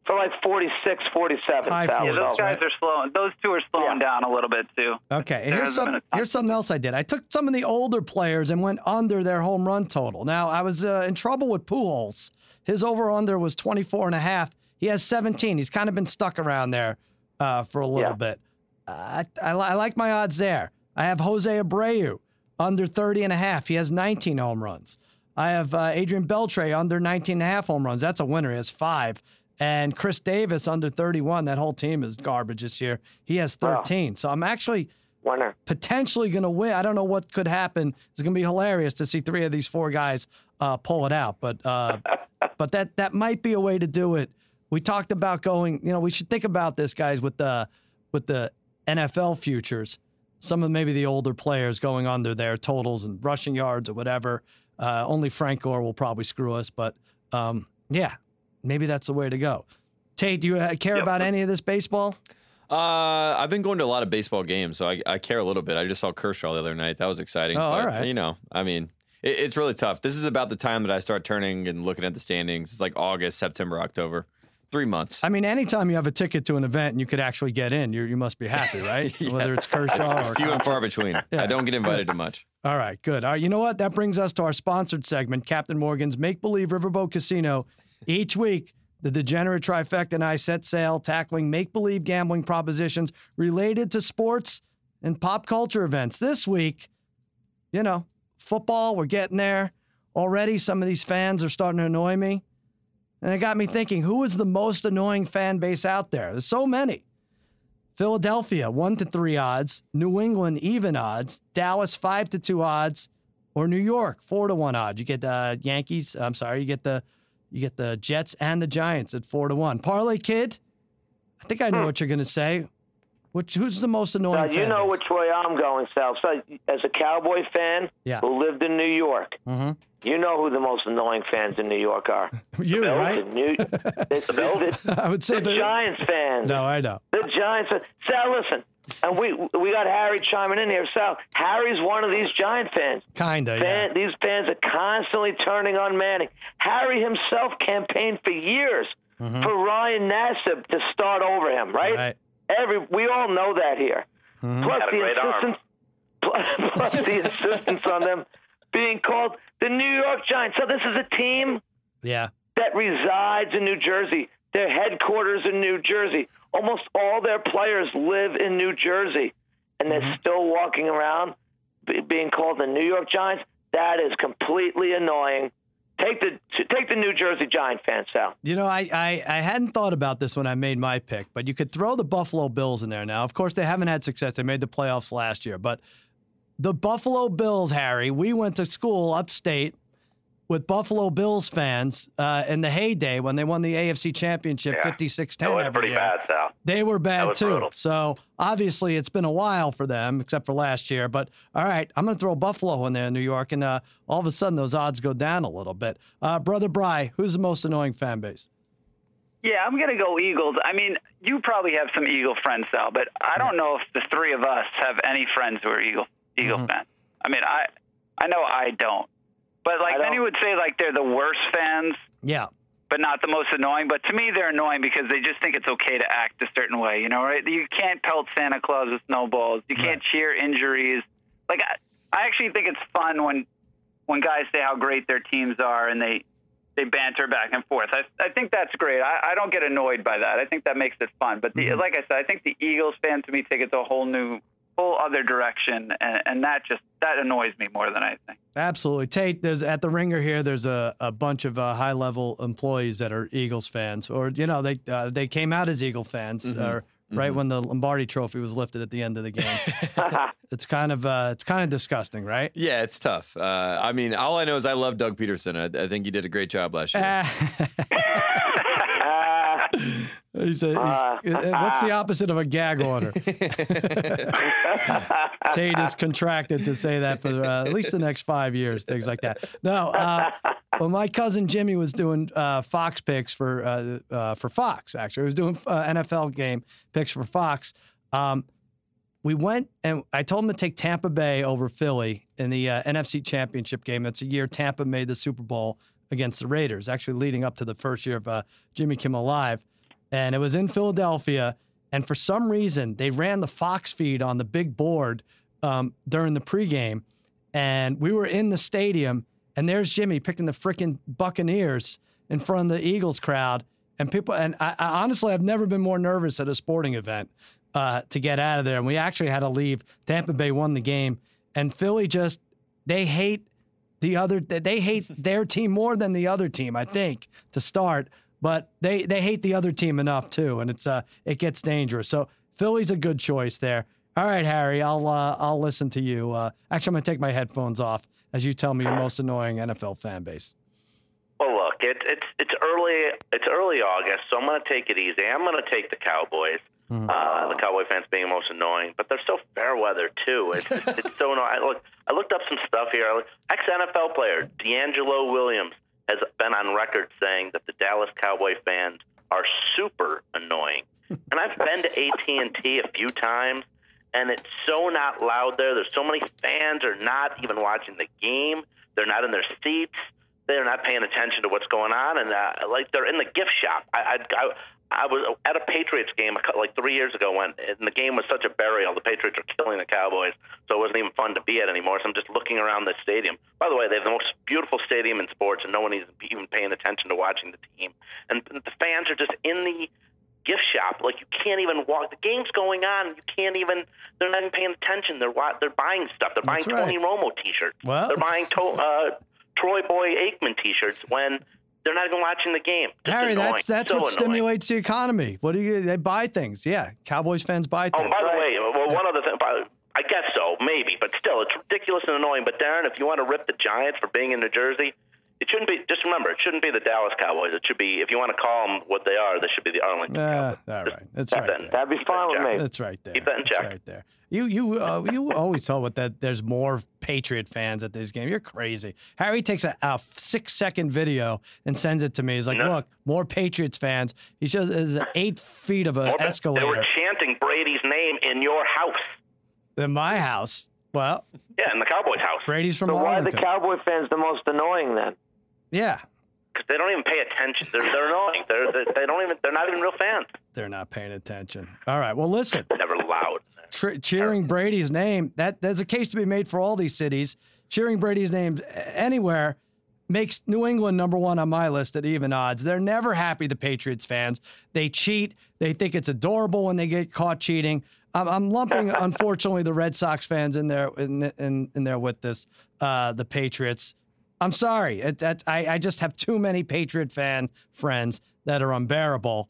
Speaker 5: safe.
Speaker 3: for like 46, 47.
Speaker 1: High
Speaker 3: Sal,
Speaker 5: Yeah, those
Speaker 1: Yes,
Speaker 3: so-
Speaker 5: guys are slowing. Those two are slowing
Speaker 3: Yeah.
Speaker 5: down a little bit too.
Speaker 1: Okay, and here's some, here's something else I did. I took some of the older players and went under their home run total. Now, I was uh, in trouble with Pujols. His over under was 24 and a half. He has 17. He's kind of been stuck around there uh, for a little
Speaker 3: Yeah.
Speaker 1: bit. Uh, I, I, I like my odds there. I have Jose Abreu under 30 and a half. He has 19 home runs. I have uh, Adrian Beltre under 19 and a half home runs. That's a winner. He has five. And Chris Davis under 31. That whole team is garbage this year. He has 13. So I'm actually
Speaker 3: winner.
Speaker 1: potentially going to win. I don't know what could happen. It's going to be hilarious to see three of these four guys uh, pull it out. But uh, but that that might be a way to do it. We talked about going. You know, we should think about this, guys, with the with the NFL futures. Some of maybe the older players going under their totals and rushing yards or whatever. Uh, only Frank Gore will probably screw us, but um, yeah, maybe that's the way to go. Tate, do you uh, care
Speaker 5: Yep.
Speaker 1: about any of this baseball?
Speaker 2: Uh, I've been going to a lot of baseball games, so I, I care a little bit. I just saw Kershaw the other night. That was exciting.
Speaker 1: Oh,
Speaker 2: but,
Speaker 1: all right.
Speaker 2: You know, I mean, it, it's really tough. This is about the time that I start turning and looking at the standings. It's like August, September, October, three months.
Speaker 1: I mean, anytime you have a ticket to an event and you could actually get in, you you must be happy, right? Whether it's Kershaw or
Speaker 2: Few and far between.
Speaker 1: Yeah.
Speaker 2: I don't get invited to much.
Speaker 1: All right, good. All right, you know what? That brings us to our sponsored segment, Captain Morgan's Make Believe Riverboat Casino. Each week, the Degenerate Trifecta and I set sail tackling make believe gambling propositions related to sports and pop culture events. This week, you know, football, we're getting there. Already, some of these fans are starting to annoy me. And it got me thinking who is the most annoying fan base out there? There's so many. Philadelphia, one to three odds. New England, even odds. Dallas, five to two odds. Or New York, four to one odds. You get the Yankees. I'm sorry, you get the you get the Jets and the Giants at four to one. Parlay kid, I think I know what you're gonna say. Which who's the most annoying?
Speaker 3: Now, you know which way I'm going, Sal. So, as a Cowboy fan
Speaker 1: Yeah.
Speaker 3: who lived in New York,
Speaker 1: Mhm.
Speaker 3: you know who the most annoying fans in New York are.
Speaker 1: you
Speaker 3: The
Speaker 1: right?
Speaker 3: New, the, the,
Speaker 1: I would say
Speaker 3: the
Speaker 1: the
Speaker 3: Giants fans.
Speaker 1: No, I know.
Speaker 3: The Giants. Sal, listen. And we we got Harry chiming in here. So Harry's one of these Giant fans.
Speaker 1: Kinda, yeah.
Speaker 3: These fans are constantly turning on Manning. Harry himself campaigned for years mm-hmm. for Ryan Nassib to start over him, right?
Speaker 1: Right.
Speaker 3: Every we all know that here. Mm-hmm. Plus
Speaker 4: Had a
Speaker 3: the insistence, plus, plus the insistence on them being called the New York Giants. So this is a team
Speaker 1: Yeah.
Speaker 3: that resides in New Jersey. Their headquarters in New Jersey. Almost all their players live in New Jersey, and they're mm-hmm. still walking around be, being called the New York Giants. That is completely annoying. Take the take the New Jersey Giant fans out.
Speaker 1: You know, I, I, I hadn't thought about this when I made my pick, but you could throw the Buffalo Bills in there now. Of course, they haven't had success. They made the playoffs last year, but the Buffalo Bills, Harry, we went to school upstate with Buffalo Bills fans uh, in the heyday when they won the AFC Championship
Speaker 4: Yeah.
Speaker 1: 56
Speaker 4: That
Speaker 1: 10
Speaker 4: was
Speaker 1: every
Speaker 4: pretty
Speaker 1: year.
Speaker 4: bad, Sal.
Speaker 1: They were bad
Speaker 4: was
Speaker 1: too.
Speaker 4: brutal.
Speaker 1: So obviously, it's been a while for them, except for last year. But all right, I'm going to throw Buffalo in there in New York, and uh, all of a sudden, those odds go down a little bit. Uh, Brother Bry, who's the most annoying fan base?
Speaker 5: Yeah, I'm gonna go Eagles. I mean, you probably have some Eagle friends, Sal, but I don't know if the three of us have any friends who are Eagle Eagle
Speaker 3: Mm-hmm.
Speaker 5: fans. I mean, I I know I don't. But like many would say, like they're the worst fans,
Speaker 1: Yeah.
Speaker 5: but not the most annoying. But to me, they're annoying because they just think it's okay to act a certain way. You know, right? You can't pelt Santa Claus with snowballs. You can't cheer injuries. Like I, I actually think it's fun when when guys say how great their teams are and they they banter back and forth. I, I think that's great. I, I don't get annoyed by that. I think that makes it fun. But the, mm-hmm. like I said, I think the Eagles fans to me take it to a whole new, whole other direction, and, and that just that annoys me more than anything.
Speaker 1: Absolutely. Tate, there's at the ringer here, there's a, a bunch of uh, high level employees that are Eagles fans, or, you know, they uh, they came out as Eagle fans uh, right when the Lombardi trophy was lifted at the end of the game. it's kind of uh, it's kind of disgusting, right?
Speaker 2: Yeah, it's tough. Uh, I mean, all I know is I love Doug Pederson. I, I think he did a great job last year.
Speaker 1: He's a, uh, what's the opposite of a gag order? Tate is contracted to say that for uh, at least the next five years, things like that. No, uh, well, my cousin Jimmy was doing uh, Fox picks for uh, uh, for Fox. Actually, he was doing uh, NFL game picks for Fox. Um, we went and I told him to take Tampa Bay over Philly in the uh, NFC Championship game. That's a year Tampa made the Super Bowl against the Raiders, actually leading up to the first year of uh, Jimmy Kimmel Live. And it was in Philadelphia. And for some reason, they ran the Fox feed on the big board um, during the pregame. And we were in the stadium, and there's Jimmy picking the freaking Buccaneers in front of the Eagles crowd. And people, and I, I honestly, I've never been more nervous at a sporting event uh, to get out of there. And we actually had to leave. Tampa Bay won the game, and Philly just they hate the other. They hate their team more than the other team, I think, to start. But they they hate the other team enough too, and it's uh it gets dangerous. So Philly's a good choice there. All right, Harry, I'll uh, I'll listen to you. Uh, actually, I'm gonna take my headphones off as you tell me your most annoying NFL fan base.
Speaker 4: Well, look, it's it's it's early it's early August, so I'm going to take it easy. I'm going to take the Cowboys. Uh, the Cowboy fans being the most annoying, but they're so fair weather too. It's, it's, it's so annoying. I look, I looked up some stuff here. Ex NFL player DeAngelo Williams has been on record saying that the Dallas Cowboy fans are super annoying. And I've been to AT and T a few times, and it's so not loud there. There's so many fans are not even watching the game. They're not in their seats. They're not paying attention to what's going on, and uh, like they're in the gift shop. I, I, I was at a Patriots game like three years ago when and the game was such a burial. The Patriots were killing the Cowboys, so it wasn't even fun to be at anymore. So I'm just looking around the stadium. By the way, they have the most beautiful stadium in sports, and no one is even paying attention to watching the team. And the fans are just in the gift shop. Like you can't even walk. The game's going on. You can't even. They're not even paying attention. They're they're buying stuff. They're buying
Speaker 1: right.
Speaker 4: Tony Romo T-shirts.
Speaker 1: Well,
Speaker 4: they're buying to, uh, Troy Boy Aikman T-shirts when they're not even watching the game. Just
Speaker 1: Harry,
Speaker 4: annoying.
Speaker 1: that's that's
Speaker 4: So
Speaker 1: what
Speaker 4: annoying.
Speaker 1: stimulates the economy. What do you? They buy things. Yeah, Cowboys fans buy things.
Speaker 4: Oh, by the way, well, one other thing. I guess so, maybe, but still, it's ridiculous and annoying. But Darren, if you want to rip the Giants for being in New Jersey, it shouldn't be. Just remember, it shouldn't be the Dallas Cowboys. It should be, if you want to call them what they are, they should be the Arlington
Speaker 1: Uh,
Speaker 4: Cowboys.
Speaker 1: all right, that's
Speaker 4: Keep
Speaker 1: right.
Speaker 4: That,
Speaker 3: that'd be fine with me.
Speaker 1: That's right there.
Speaker 4: Keep that in
Speaker 1: That's
Speaker 4: check.
Speaker 1: right there. You you uh, you always tell what that there's more Patriot fans at this game. You're crazy. Harry takes a, a six second video and sends it to me. He's like,
Speaker 4: No.
Speaker 1: look, more Patriots fans. He shows there's eight feet of an
Speaker 4: escalator. They were chanting Brady's name in your house.
Speaker 1: in my house. Well,
Speaker 4: Yeah, in the Cowboys' house.
Speaker 1: Brady's from
Speaker 3: So why are the
Speaker 1: Arlington.
Speaker 3: Cowboy fans the most annoying then?
Speaker 1: yeah,
Speaker 4: Because they don't even pay attention. They're, they're annoying. They're, they, they don't even. They're not even real fans.
Speaker 1: they're not paying attention. All right. Well, listen.
Speaker 4: Never loud.
Speaker 1: Tr- cheering Brady's name. That there's a case to be made for all these cities. Cheering Brady's name anywhere makes New England number one on my list at even odds. They're never happy. The Patriots fans they cheat. They think it's adorable when they get caught cheating. I'm, I'm lumping, unfortunately, the Red Sox fans in there in in, in there with this. Uh, the Patriots. I'm sorry. It, that, I, I just have too many Patriot fan friends that are unbearable.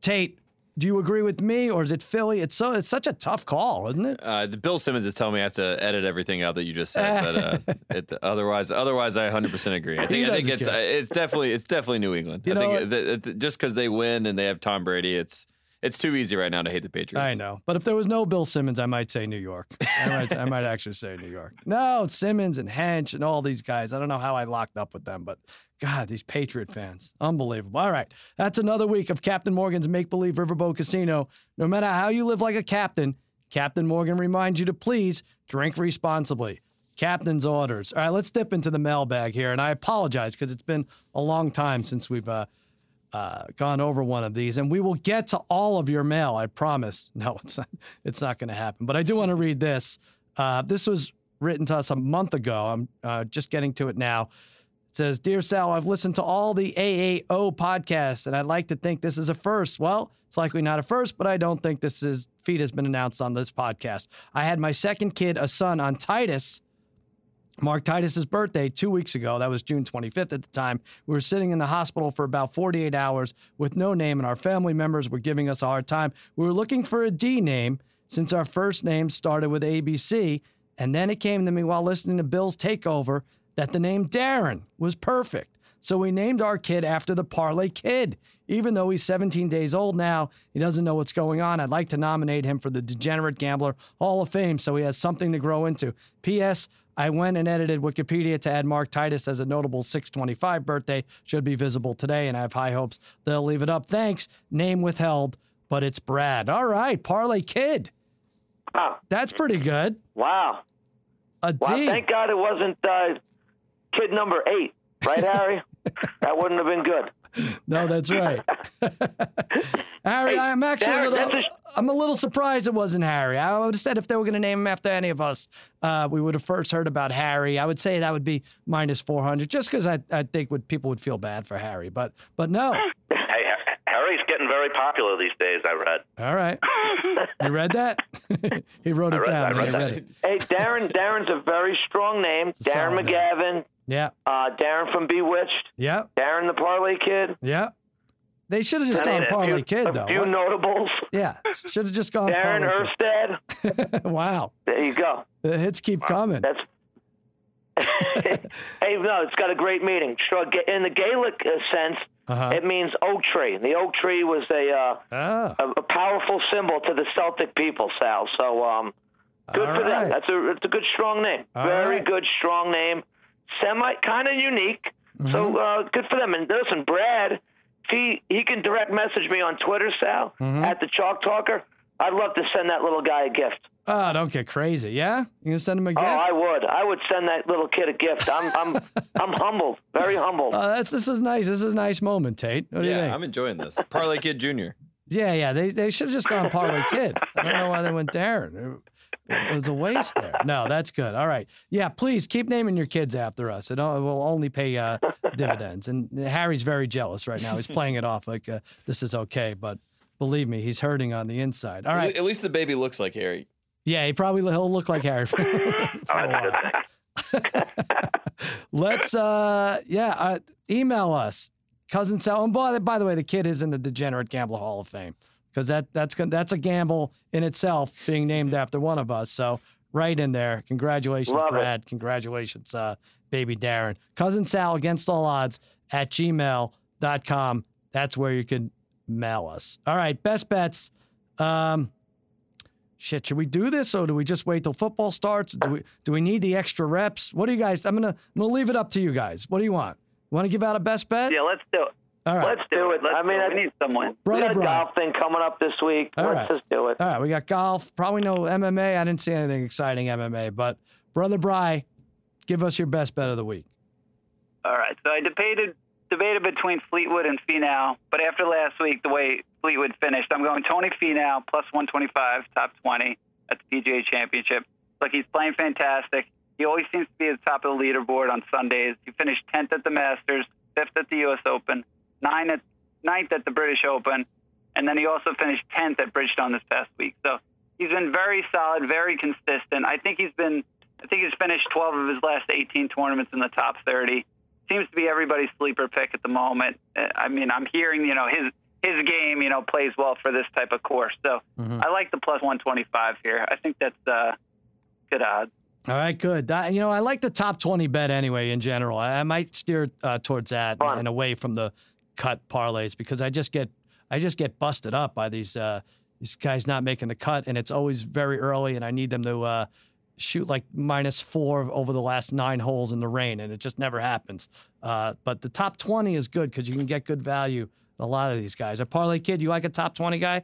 Speaker 1: Tate, do you agree with me, or is it Philly? It's so it's such a tough call, isn't it?
Speaker 2: Uh, the Bill Simmons is telling me I have to edit everything out that you just said, but uh, it, otherwise, otherwise, I 100 percent agree. I think I think it's uh, it's definitely it's definitely New England.
Speaker 1: You
Speaker 2: I
Speaker 1: know
Speaker 2: think that- that- just because they win and they have Tom Brady, it's it's too easy right now to hate the Patriots.
Speaker 1: I know, but if there was no Bill Simmons, I might say New York. I might, I might actually say New York. No, it's Simmons and Hench and all these guys. I don't know how I locked up with them, but God, these Patriot fans, unbelievable. All right, that's another week of Captain Morgan's Make Believe Riverboat Casino. No matter how you live like a captain, Captain Morgan reminds you to please drink responsibly. Captain's orders. All right, let's dip into the mailbag here, and I apologize because it's been a long time since we've. Uh, uh, gone over one of these, and we will get to all of your mail. I promise. No, it's not. It's not going to happen. But I do want to read this. Uh, this was written to us a month ago. I'm uh, just getting to it now. It says, "Dear Sal, I've listened to all the AAO podcasts, and I'd like to think this is a first. Well, it's likely not a first, but I don't think this is feat has been announced on this podcast. I had my second kid, a son, on Titus." Mark Titus's birthday two weeks ago. That was June 25th at the time. We were sitting in the hospital for about 48 hours with no name, and our family members were giving us a hard time. We were looking for a D name since our first name started with ABC, and then it came to me while listening to Bill's takeover that the name Darren was perfect. So we named our kid after the Parlay Kid. Even though he's 17 days old now, he doesn't know what's going on. I'd like to nominate him for the Degenerate Gambler Hall of Fame so he has something to grow into. P.S. I went and edited Wikipedia to add Mark Titus as a notable 625 birthday. Should be visible today, and I have high hopes they'll leave it up. Thanks. Name withheld, but it's Brad. All right, Parlay Kid.
Speaker 3: Wow.
Speaker 1: That's pretty good.
Speaker 3: Wow.
Speaker 1: A D.
Speaker 3: Wow. Thank God it wasn't uh, kid number eight, right, Harry? that wouldn't have been good.
Speaker 1: No, that's right. Harry,
Speaker 3: Hey,
Speaker 1: I'm actually a
Speaker 3: Darren,
Speaker 1: little,
Speaker 3: that's
Speaker 1: I'm a little surprised it wasn't Harry. I would have said if they were going to name him after any of us, uh, we would have first heard about Harry. I would say that would be minus 400, just because I, I think would people would feel bad for Harry. But but no.
Speaker 4: Hey, Harry's getting very popular these days. I read.
Speaker 1: All right. You read that? he wrote it
Speaker 4: read-
Speaker 1: down.
Speaker 4: I read
Speaker 1: He
Speaker 4: that.
Speaker 1: read it.
Speaker 3: Hey, Darren. Darren's a very strong name.
Speaker 1: a
Speaker 3: Darren
Speaker 1: solid name.
Speaker 3: McGavin.
Speaker 1: Yeah.
Speaker 3: Uh, Darren from Bewitched.
Speaker 1: Yeah.
Speaker 3: Darren the Parlay Kid.
Speaker 1: Yeah. They should have just
Speaker 3: I
Speaker 1: gone
Speaker 3: mean, a
Speaker 1: Parlay
Speaker 3: few-
Speaker 1: Kid,
Speaker 3: a
Speaker 1: though.
Speaker 3: few
Speaker 1: What-
Speaker 3: notables.
Speaker 1: Yeah. Should have just gone
Speaker 3: Darren
Speaker 1: Parlay
Speaker 3: Erstad.
Speaker 1: Kid. wow.
Speaker 3: There you go.
Speaker 1: The hits keep coming.
Speaker 3: That's. hey, no, it's got a great meaning. Sure, In the Gaelic uh, sense,
Speaker 1: Uh-huh.
Speaker 3: it means oak tree. The oak tree was a uh,
Speaker 1: Ah.
Speaker 3: a, a powerful symbol to the Celtic people, Sal. So, um, good
Speaker 1: All
Speaker 3: for
Speaker 1: right.
Speaker 3: them. That's a it's a good strong name.
Speaker 1: All
Speaker 3: Very
Speaker 1: right.
Speaker 3: good strong name. Semi kind of unique.
Speaker 1: Mm-hmm.
Speaker 3: So uh, good for them. And listen, Brad, he he can direct message me on Twitter, Sal,
Speaker 1: Mm-hmm.
Speaker 3: at the Chalk Talker. I'd love to send that little guy a gift.
Speaker 1: Oh, don't get crazy. Yeah? You gonna send him a gift?
Speaker 3: Oh, I would. I would send that little kid a gift. I'm I'm I'm humbled, very humbled.
Speaker 1: Oh, that's this is nice. This is a nice moment, Tate. What do you
Speaker 2: Yeah,
Speaker 1: think?
Speaker 2: I'm enjoying this. Parlay Kid Jr.
Speaker 1: yeah, yeah. They they should have just gone Parlay Kid. I don't know why they went Darren. It, it was a waste there. No, that's good. All right. Yeah, please keep naming your kids after us. It, o- it will only pay uh, dividends. And Harry's very jealous right now. He's playing it off like uh, this is okay, but believe me, he's hurting on the inside. All right.
Speaker 2: At least the baby looks like Harry.
Speaker 1: Yeah, he probably he'll look like Harry for, for. Let's uh yeah, uh, email us. Cousin Sal. And by, by the way, the kid is in the Degenerate Gambler Hall of Fame because that that's that's a gamble in itself being named after one of us. So right in there. Congratulations,
Speaker 3: Love it.
Speaker 1: Brad. Congratulations, uh, baby Darren. Cousin Sal against all odds at gmail.com. That's where you can mail us. All right, best bets. Um, shit, should we do this or do we just wait till football starts? Do we do we need the extra reps? What do you guys? I'm gonna I'm gonna leave it up to you guys. What do you want? Want to give out a best bet?
Speaker 5: Yeah, let's do it.
Speaker 1: All right.
Speaker 3: Let's do it.
Speaker 5: Let's
Speaker 3: I mean,
Speaker 5: do it.
Speaker 3: I-
Speaker 5: we need someone.
Speaker 3: We
Speaker 1: Brother
Speaker 3: got a
Speaker 1: Brian.
Speaker 3: golf thing coming up this week.
Speaker 1: All
Speaker 3: Let's
Speaker 1: right.
Speaker 3: just do it.
Speaker 1: All right, we got golf. Probably no MMA. I didn't see anything exciting MMA, but brother Bry, give us your best bet of the week.
Speaker 5: All right. So I debated debated between Fleetwood and Finau, but after last week, the way Fleetwood finished, I'm going Tony Finau plus 125, top 20 at the PGA Championship. Look, he's playing fantastic. He always seems to be at the top of the leaderboard on Sundays. He finished 10th at the Masters, fifth at the U.S. Open, 9th at ninth at the British Open, and then he also finished 10th at Bridgestone this past week. So he's been very solid, very consistent. I think he's been, I think he's finished 12 of his last 18 tournaments in the top 30 seems to be everybody's sleeper pick at the moment. Uh, I mean, I'm hearing, you know, his his game, you know, plays well for this type of course. So
Speaker 1: Mhm.
Speaker 5: I like the plus 125 here. I think that's uh, good odds.
Speaker 1: All right, good. That- you know, I like the top 20 bet anyway in general. I, I might steer uh, towards that
Speaker 3: Fun.
Speaker 1: and away from the cut parlays because I just get I just get busted up by these uh, these guys not making the cut, and it's always very early, and I need them to uh, shoot like minus four over the last nine holes in the rain, and it just never happens. Uh, but the top 20 is good because you can get good value. A lot of these guys. A parlay kid, you like a top 20 guy?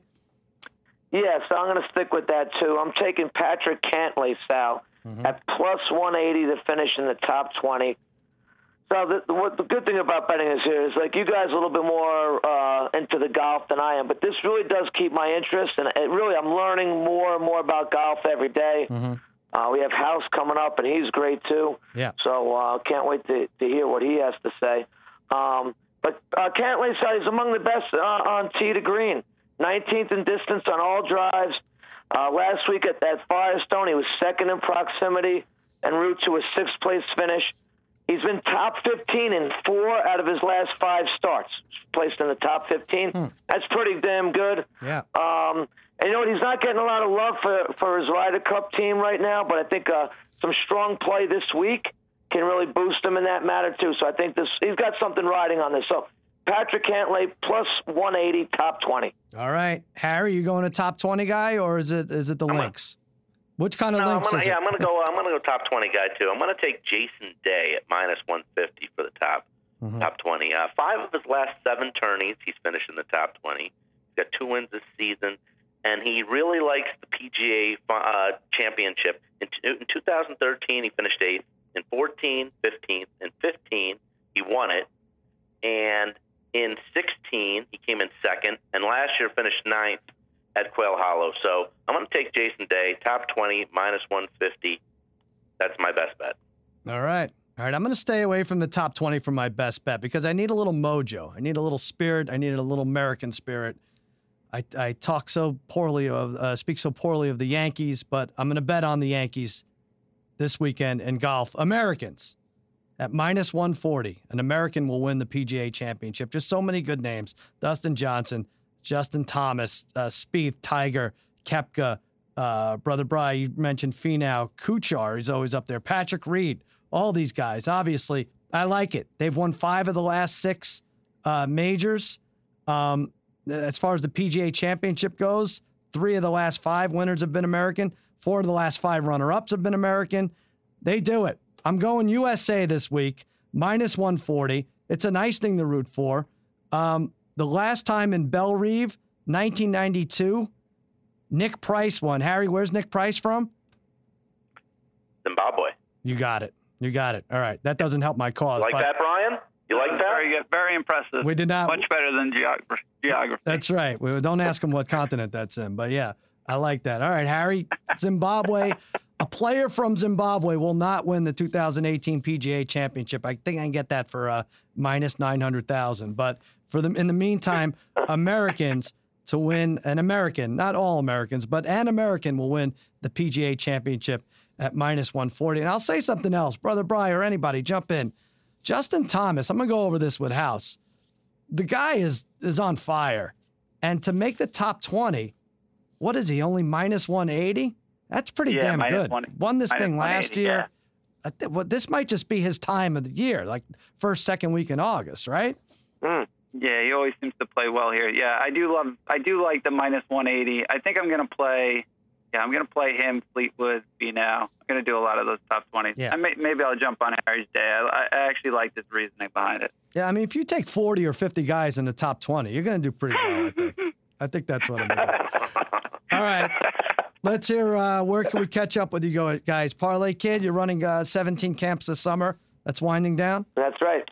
Speaker 3: Yeah, so I'm going to stick with that too. I'm taking Patrick Cantlay, Sal, at plus 180 to finish in the top 20. So the, the, what the good thing about betting is here is like you guys are a little bit more uh, into the golf than I am, but this really does keep my interest, and it really I'm learning more and more about golf every day. Uh, we have House coming up, and he's great too.
Speaker 1: Yeah.
Speaker 3: So uh, can't wait to, to hear what he has to say. Um, but uh, Cantlay said he's among the best uh, on tee to green, 19th in distance on all drives. Uh, last week at, that Firestone, he was second in proximity en route to a sixth place finish. He's been top 15 in four out of his last five starts, placed in the top 15. That's pretty damn good.
Speaker 1: Yeah.
Speaker 3: Um, and you know what? He's not getting a lot of love for, for his Ryder Cup team right now, but I think uh, some strong play this week can really boost him in that matter too. So I think this he's got something riding on this. So Patrick Cantlay plus 180, top 20.
Speaker 1: All right, Harry, you going a top 20 guy or is it is it the links? Which kind of
Speaker 4: No, I'm
Speaker 1: links
Speaker 4: gonna,
Speaker 1: is
Speaker 4: yeah,
Speaker 1: it?
Speaker 4: I'm gonna go. I'm gonna go top 20 guy too. I'm gonna take Jason Day at minus 150 for the top
Speaker 1: Mm-hmm.
Speaker 4: top 20. Uh, five of his last seven tourneys, he's finished in the top 20. He's got two wins this season, and he really likes the PGA uh, Championship. In, t- in 2013, he finished eighth. In 14, 15, and 15, he won it. And in 16, he came in second, and last year finished ninth at Quail Hollow. So I'm going to take Jason Day, top 20, minus 150. That's my best bet.
Speaker 1: All right. All right, I'm going to stay away from the top 20 for my best bet because I need a little mojo. I need a little spirit. I need a little American spirit. I, I talk so poorly of, uh, speak so poorly of the Yankees, but I'm going to bet on the Yankees this weekend in golf. Americans at minus 140. An American will win the PGA Championship. Just so many good names: Dustin Johnson, Justin Thomas, uh, Spieth, Tiger, Koepka, uh, Brother Bry. You mentioned Finau, Kuchar. He's always up there. Patrick Reed. All these guys. Obviously, I like it. They've won five of the last six uh, majors. Um, as far as the PGA Championship goes, three of the last five winners have been American. Four of the last five runner-ups have been American. They do it. I'm going USA this week, minus 140. It's a nice thing to root for. Um, the last time in Bellerive, 1992, Nick Price won. Harry, where's Nick Price from?
Speaker 4: Zimbabwe.
Speaker 1: You got it. You got it. All right. That doesn't help my cause.
Speaker 4: Like
Speaker 1: but
Speaker 4: that, Brian? You like that?
Speaker 5: Very good. Very impressive.
Speaker 1: We did not.
Speaker 5: Much better than geography. geography.
Speaker 1: That's right. We don't ask him what continent that's in, but yeah, I like that. All right, Harry, Zimbabwe. A player from Zimbabwe will not win the 2018 PGA Championship. I think I can get that for uh, minus 900,000. But for them, in the meantime, Americans to win an American, not all Americans, but an American will win the PGA Championship at minus 140. And I'll say something else, Brother Bry or anybody, jump in. Justin Thomas, I'm to go over this with House. The guy is is on fire. And to make the top 20, what is he, only minus 180? That's pretty
Speaker 5: Yeah,
Speaker 1: damn good.
Speaker 5: one-
Speaker 1: Won this thing last year.
Speaker 5: yeah.
Speaker 1: I thi- well, this might just be his time of the year, like first, second week in August, right?
Speaker 3: Mm.
Speaker 5: Yeah, he always seems to play well here. Yeah, I do love. I do like the minus 180. I think I'm going to play. Yeah, I'm gonna play him, Fleetwood, Finau. I'm gonna do a lot of those top twenties.
Speaker 1: Yeah.
Speaker 5: I may, maybe I'll jump on Harry's day. I, I actually like this reasoning behind it.
Speaker 1: Yeah, I mean, if you take 40 or 50 guys in the top 20, you're going to do pretty well, I think. I think that's what I'm doing. All right. Let's hear uh, where can we catch up with you guys? Parlay Kid, you're running uh, 17 camps this summer. That's winding down.
Speaker 3: That's right.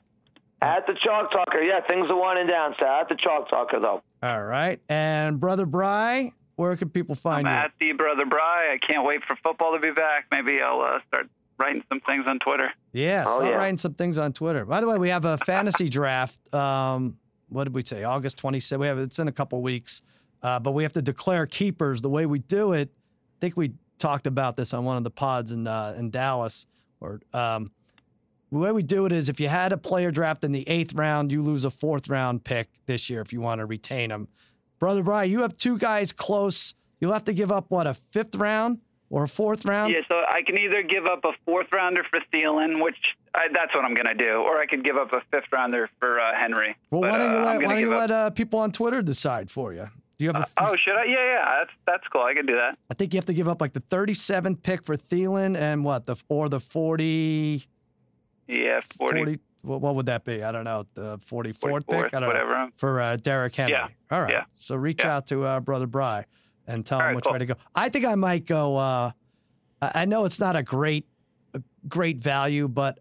Speaker 3: At the Chalk Talker, yeah, things are winding down. So at the Chalk Talker, though.
Speaker 1: All right. And Brother Bry, where can people find
Speaker 5: I'm
Speaker 1: you?
Speaker 5: at the brother Bry. I can't wait for football to be back. Maybe I'll uh, start writing some things on Twitter.
Speaker 1: Yeah,
Speaker 3: Oh,
Speaker 1: start
Speaker 3: yeah.
Speaker 1: writing some things on Twitter. By the way, we have a fantasy draft. Um, what did we say? August 26th. We have it's in a couple weeks, uh, but we have to declare keepers. The way we do it, I think we talked about this on one of the pods in uh, in Dallas. Or um, the way we do it is, if you had a player draft in the eighth round, you lose a fourth round pick this year if you want to retain them. Brother Brian, you have two guys close. You'll have to give up what a fifth round or a fourth round.
Speaker 5: Yeah, so I can either give up a fourth rounder for Thielen, which I, that's what I'm going to do, or I could give up a fifth rounder for uh, Henry.
Speaker 1: Well,
Speaker 5: But,
Speaker 1: why don't you
Speaker 5: uh,
Speaker 1: let,
Speaker 5: gonna
Speaker 1: why don't you let uh, people on Twitter decide for you? Do you have? A,
Speaker 5: Oh, should I? Yeah, yeah, that's that's cool. I can do that.
Speaker 1: I think you have to give up like the 37th pick for Thielen and what the or the 40,
Speaker 5: Yeah, 40,
Speaker 1: 40 what, what would that be? I don't know. The 44th
Speaker 5: 44th,
Speaker 1: pick. I don't
Speaker 5: whatever.
Speaker 1: know for uh, Derrick Henry.
Speaker 5: Yeah,
Speaker 1: All right.
Speaker 5: yeah,
Speaker 1: So reach
Speaker 5: yeah.
Speaker 1: out to uh, brother Bry and tell
Speaker 5: All
Speaker 1: him
Speaker 5: right,
Speaker 1: which
Speaker 5: cool.
Speaker 1: way to go. I think I might go. Uh, I I know it's not a great, a great value, but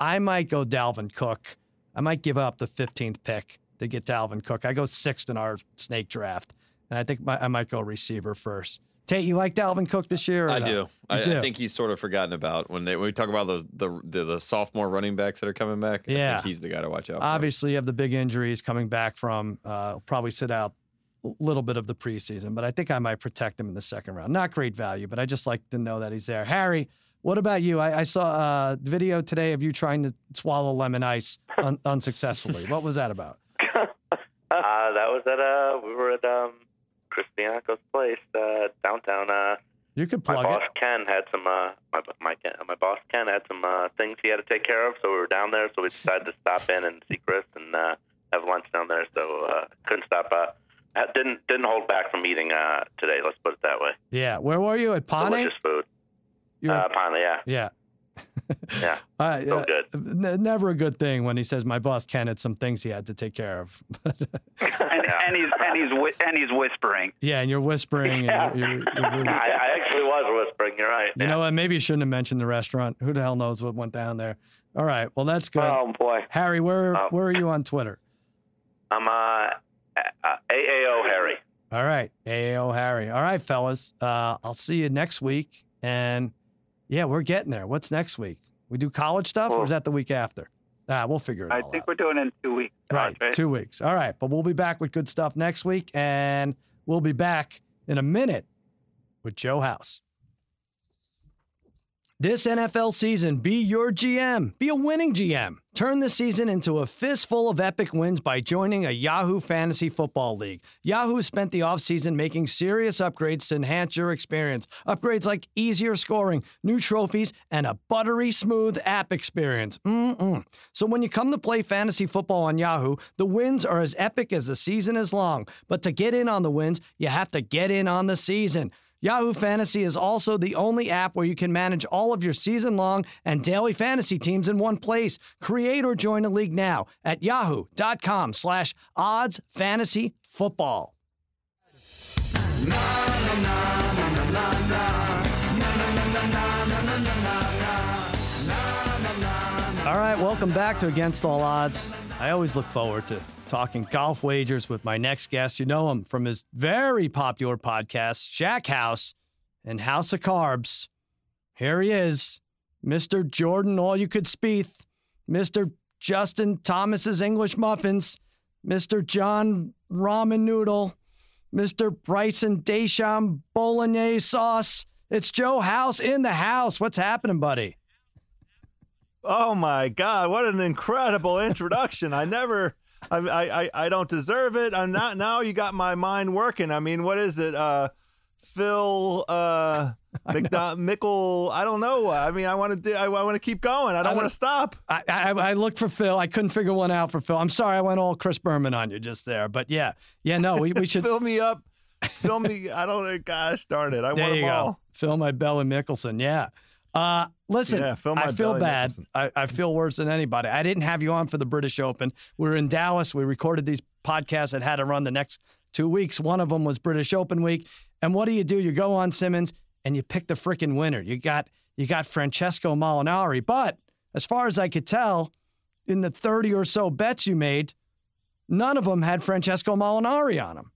Speaker 1: I might go Dalvin Cook. I might give up the 15th pick to get Dalvin Cook. I go sixth in our snake draft, and I think my, I might go receiver first. Tate, you like Dalvin Cook this year?
Speaker 2: I
Speaker 1: no?
Speaker 2: do. I,
Speaker 1: do.
Speaker 2: I think he's sort of forgotten about when they when we talk about those the the, the sophomore running backs that are coming back. I
Speaker 1: Yeah.
Speaker 2: think he's the guy to watch out. for.
Speaker 1: Obviously, you have the big injuries coming back from. Uh, probably sit out a little bit of the preseason, but I think I might protect him in the second round. Not great value, but I just like to know that he's there. Harry, what about you? I, I saw a video today of you trying to swallow lemon ice un- unsuccessfully. what was that about?
Speaker 4: Uh, that was at uh, we were at um, Chris Bianco's place uh, downtown. Uh,
Speaker 1: You could plug my
Speaker 4: boss
Speaker 1: it.
Speaker 4: Ken had some uh, my my Ken- my boss Ken had some uh, things he had to take care of, so we were down there. So we decided to stop in and see Chris and uh, have lunch down there. So uh, couldn't stop. Uh, didn't didn't hold back from eating uh, today. Let's put it that way.
Speaker 1: Yeah. Where were you at Pane?
Speaker 4: Delicious food. Uh, finally, yeah,
Speaker 1: yeah.
Speaker 4: Yeah.
Speaker 1: Uh,
Speaker 4: So
Speaker 1: uh,
Speaker 4: good.
Speaker 1: n- never a good thing when he says my boss Ken had some things he had to take care of.
Speaker 5: And, and he's and he's whi- and he's whispering.
Speaker 1: yeah, and you're whispering.
Speaker 3: Yeah.
Speaker 1: And you're, you're, you're really-
Speaker 4: I, I actually was whispering. You're right.
Speaker 1: You know what? Maybe you shouldn't have mentioned the restaurant. Who the hell knows what went down there? All right. Well, that's good.
Speaker 3: Oh boy.
Speaker 1: Harry, where
Speaker 4: Oh.
Speaker 1: where are you on Twitter?
Speaker 4: I'm uh, uh, AAO Harry.
Speaker 1: All right, AAO Harry. All right, fellas. Uh, I'll see you next week. And yeah, we're getting there. What's next week? We do college stuff, or is that the week after? Ah, we'll figure it
Speaker 5: out.
Speaker 1: I
Speaker 5: think we're doing it in two weeks.
Speaker 1: Right,
Speaker 5: right?
Speaker 1: two weeks. All right, but we'll be back with good stuff next week, and we'll be back in a minute with Joe House. This NFL season, be your GM. Be a winning GM. Turn the season into a fistful of epic wins by joining a Yahoo Fantasy Football League. Yahoo spent the offseason making serious upgrades to enhance your experience. Upgrades like easier scoring, new trophies, and a buttery smooth app experience. Mm-mm. So when you come to play fantasy football on Yahoo, the wins are as epic as the season is long. But to get in on the wins, you have to get in on the season. Yahoo Fantasy is also the only app where you can manage all of your season long and daily fantasy teams in one place. Create or join a league now at yahoo.com slash odds fantasy football. All right, welcome back to Against All Odds. I always look forward to talking golf wagers with my next guest. You know him from his very popular podcast, Shack House and House of Carbs. Here he is, Mr. Jordan All You Could Spieth, Mr. Justin Thomas's English Muffins, Mr. John Ramen Noodle, Mr. Bryson Deschamps Bolognese Sauce. It's Joe House in the house. What's happening, buddy?
Speaker 6: Oh my God! What an incredible introduction! I never, I, I, I- I don't deserve it. I'm not. Now you got my mind working. I mean, what is it? Uh, Phil, uh, McDo- Mickle. I don't know. I mean, I want to do. I, want to keep going. I don't want to stop.
Speaker 1: I, I I looked for Phil. I couldn't figure one out for Phil. I'm sorry I went all Chris Berman on you just there, but yeah, yeah, no, we, we should.
Speaker 6: Fill me up. Fill me. I don't. Know. Gosh darn it! I
Speaker 1: there
Speaker 6: want
Speaker 1: you
Speaker 6: them
Speaker 1: go.
Speaker 6: all.
Speaker 1: Phil my Belly Mickelson. Yeah. Uh, listen,
Speaker 6: Yeah,
Speaker 1: I feel bad. I, I feel worse than anybody. I didn't have you on for the British Open. We were in Dallas. We recorded these podcasts that had to run the next two weeks. One of them was British Open week. And what do you do? You go on Simmons and you pick the freaking winner. You got you got Francesco Molinari. But as far as I could tell, in the 30 or so bets you made, none of them had Francesco Molinari on them.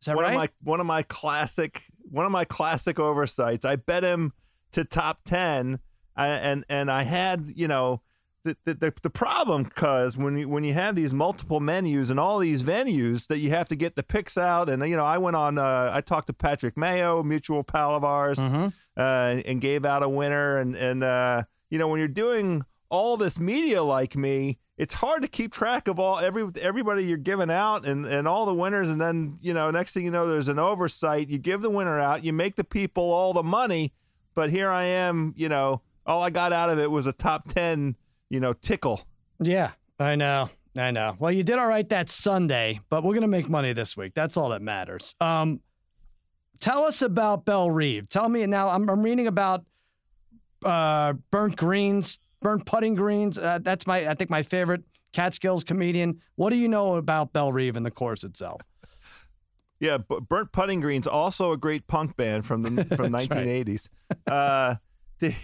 Speaker 1: Is that
Speaker 6: one
Speaker 1: right?
Speaker 6: of my one of my classic one of my classic oversights. I bet him to top ten, I, and and I had you know the the, the, problem because when you when you have these multiple menus and all these venues that you have to get the picks out, and you know I went on uh, I talked to Patrick Mayo, mutual pal of ours,
Speaker 1: Mhm.
Speaker 6: uh, and, and gave out a winner, and and uh, you know when you're doing all this media like me, it's hard to keep track of all every everybody you're giving out and and all the winners, and then you know next thing you know there's an oversight. You give the winner out, you make the people all the money, but here I am, you know, all I got out of it was a top ten, you know, tickle.
Speaker 1: Yeah, I know. I know. Well, you did all right that Sunday, but we're going to make money this week. That's all that matters. Um, tell us about Bellerive. Tell me now. I'm, I'm reading about uh, burnt greens, burnt putting greens. Uh, that's my, I think, my favorite Catskills comedian. What do you know about Bellerive and the course itself?
Speaker 6: Yeah, Burnt Putting Green's also a great punk band from the from
Speaker 1: That's right.
Speaker 6: 1980s. Uh, the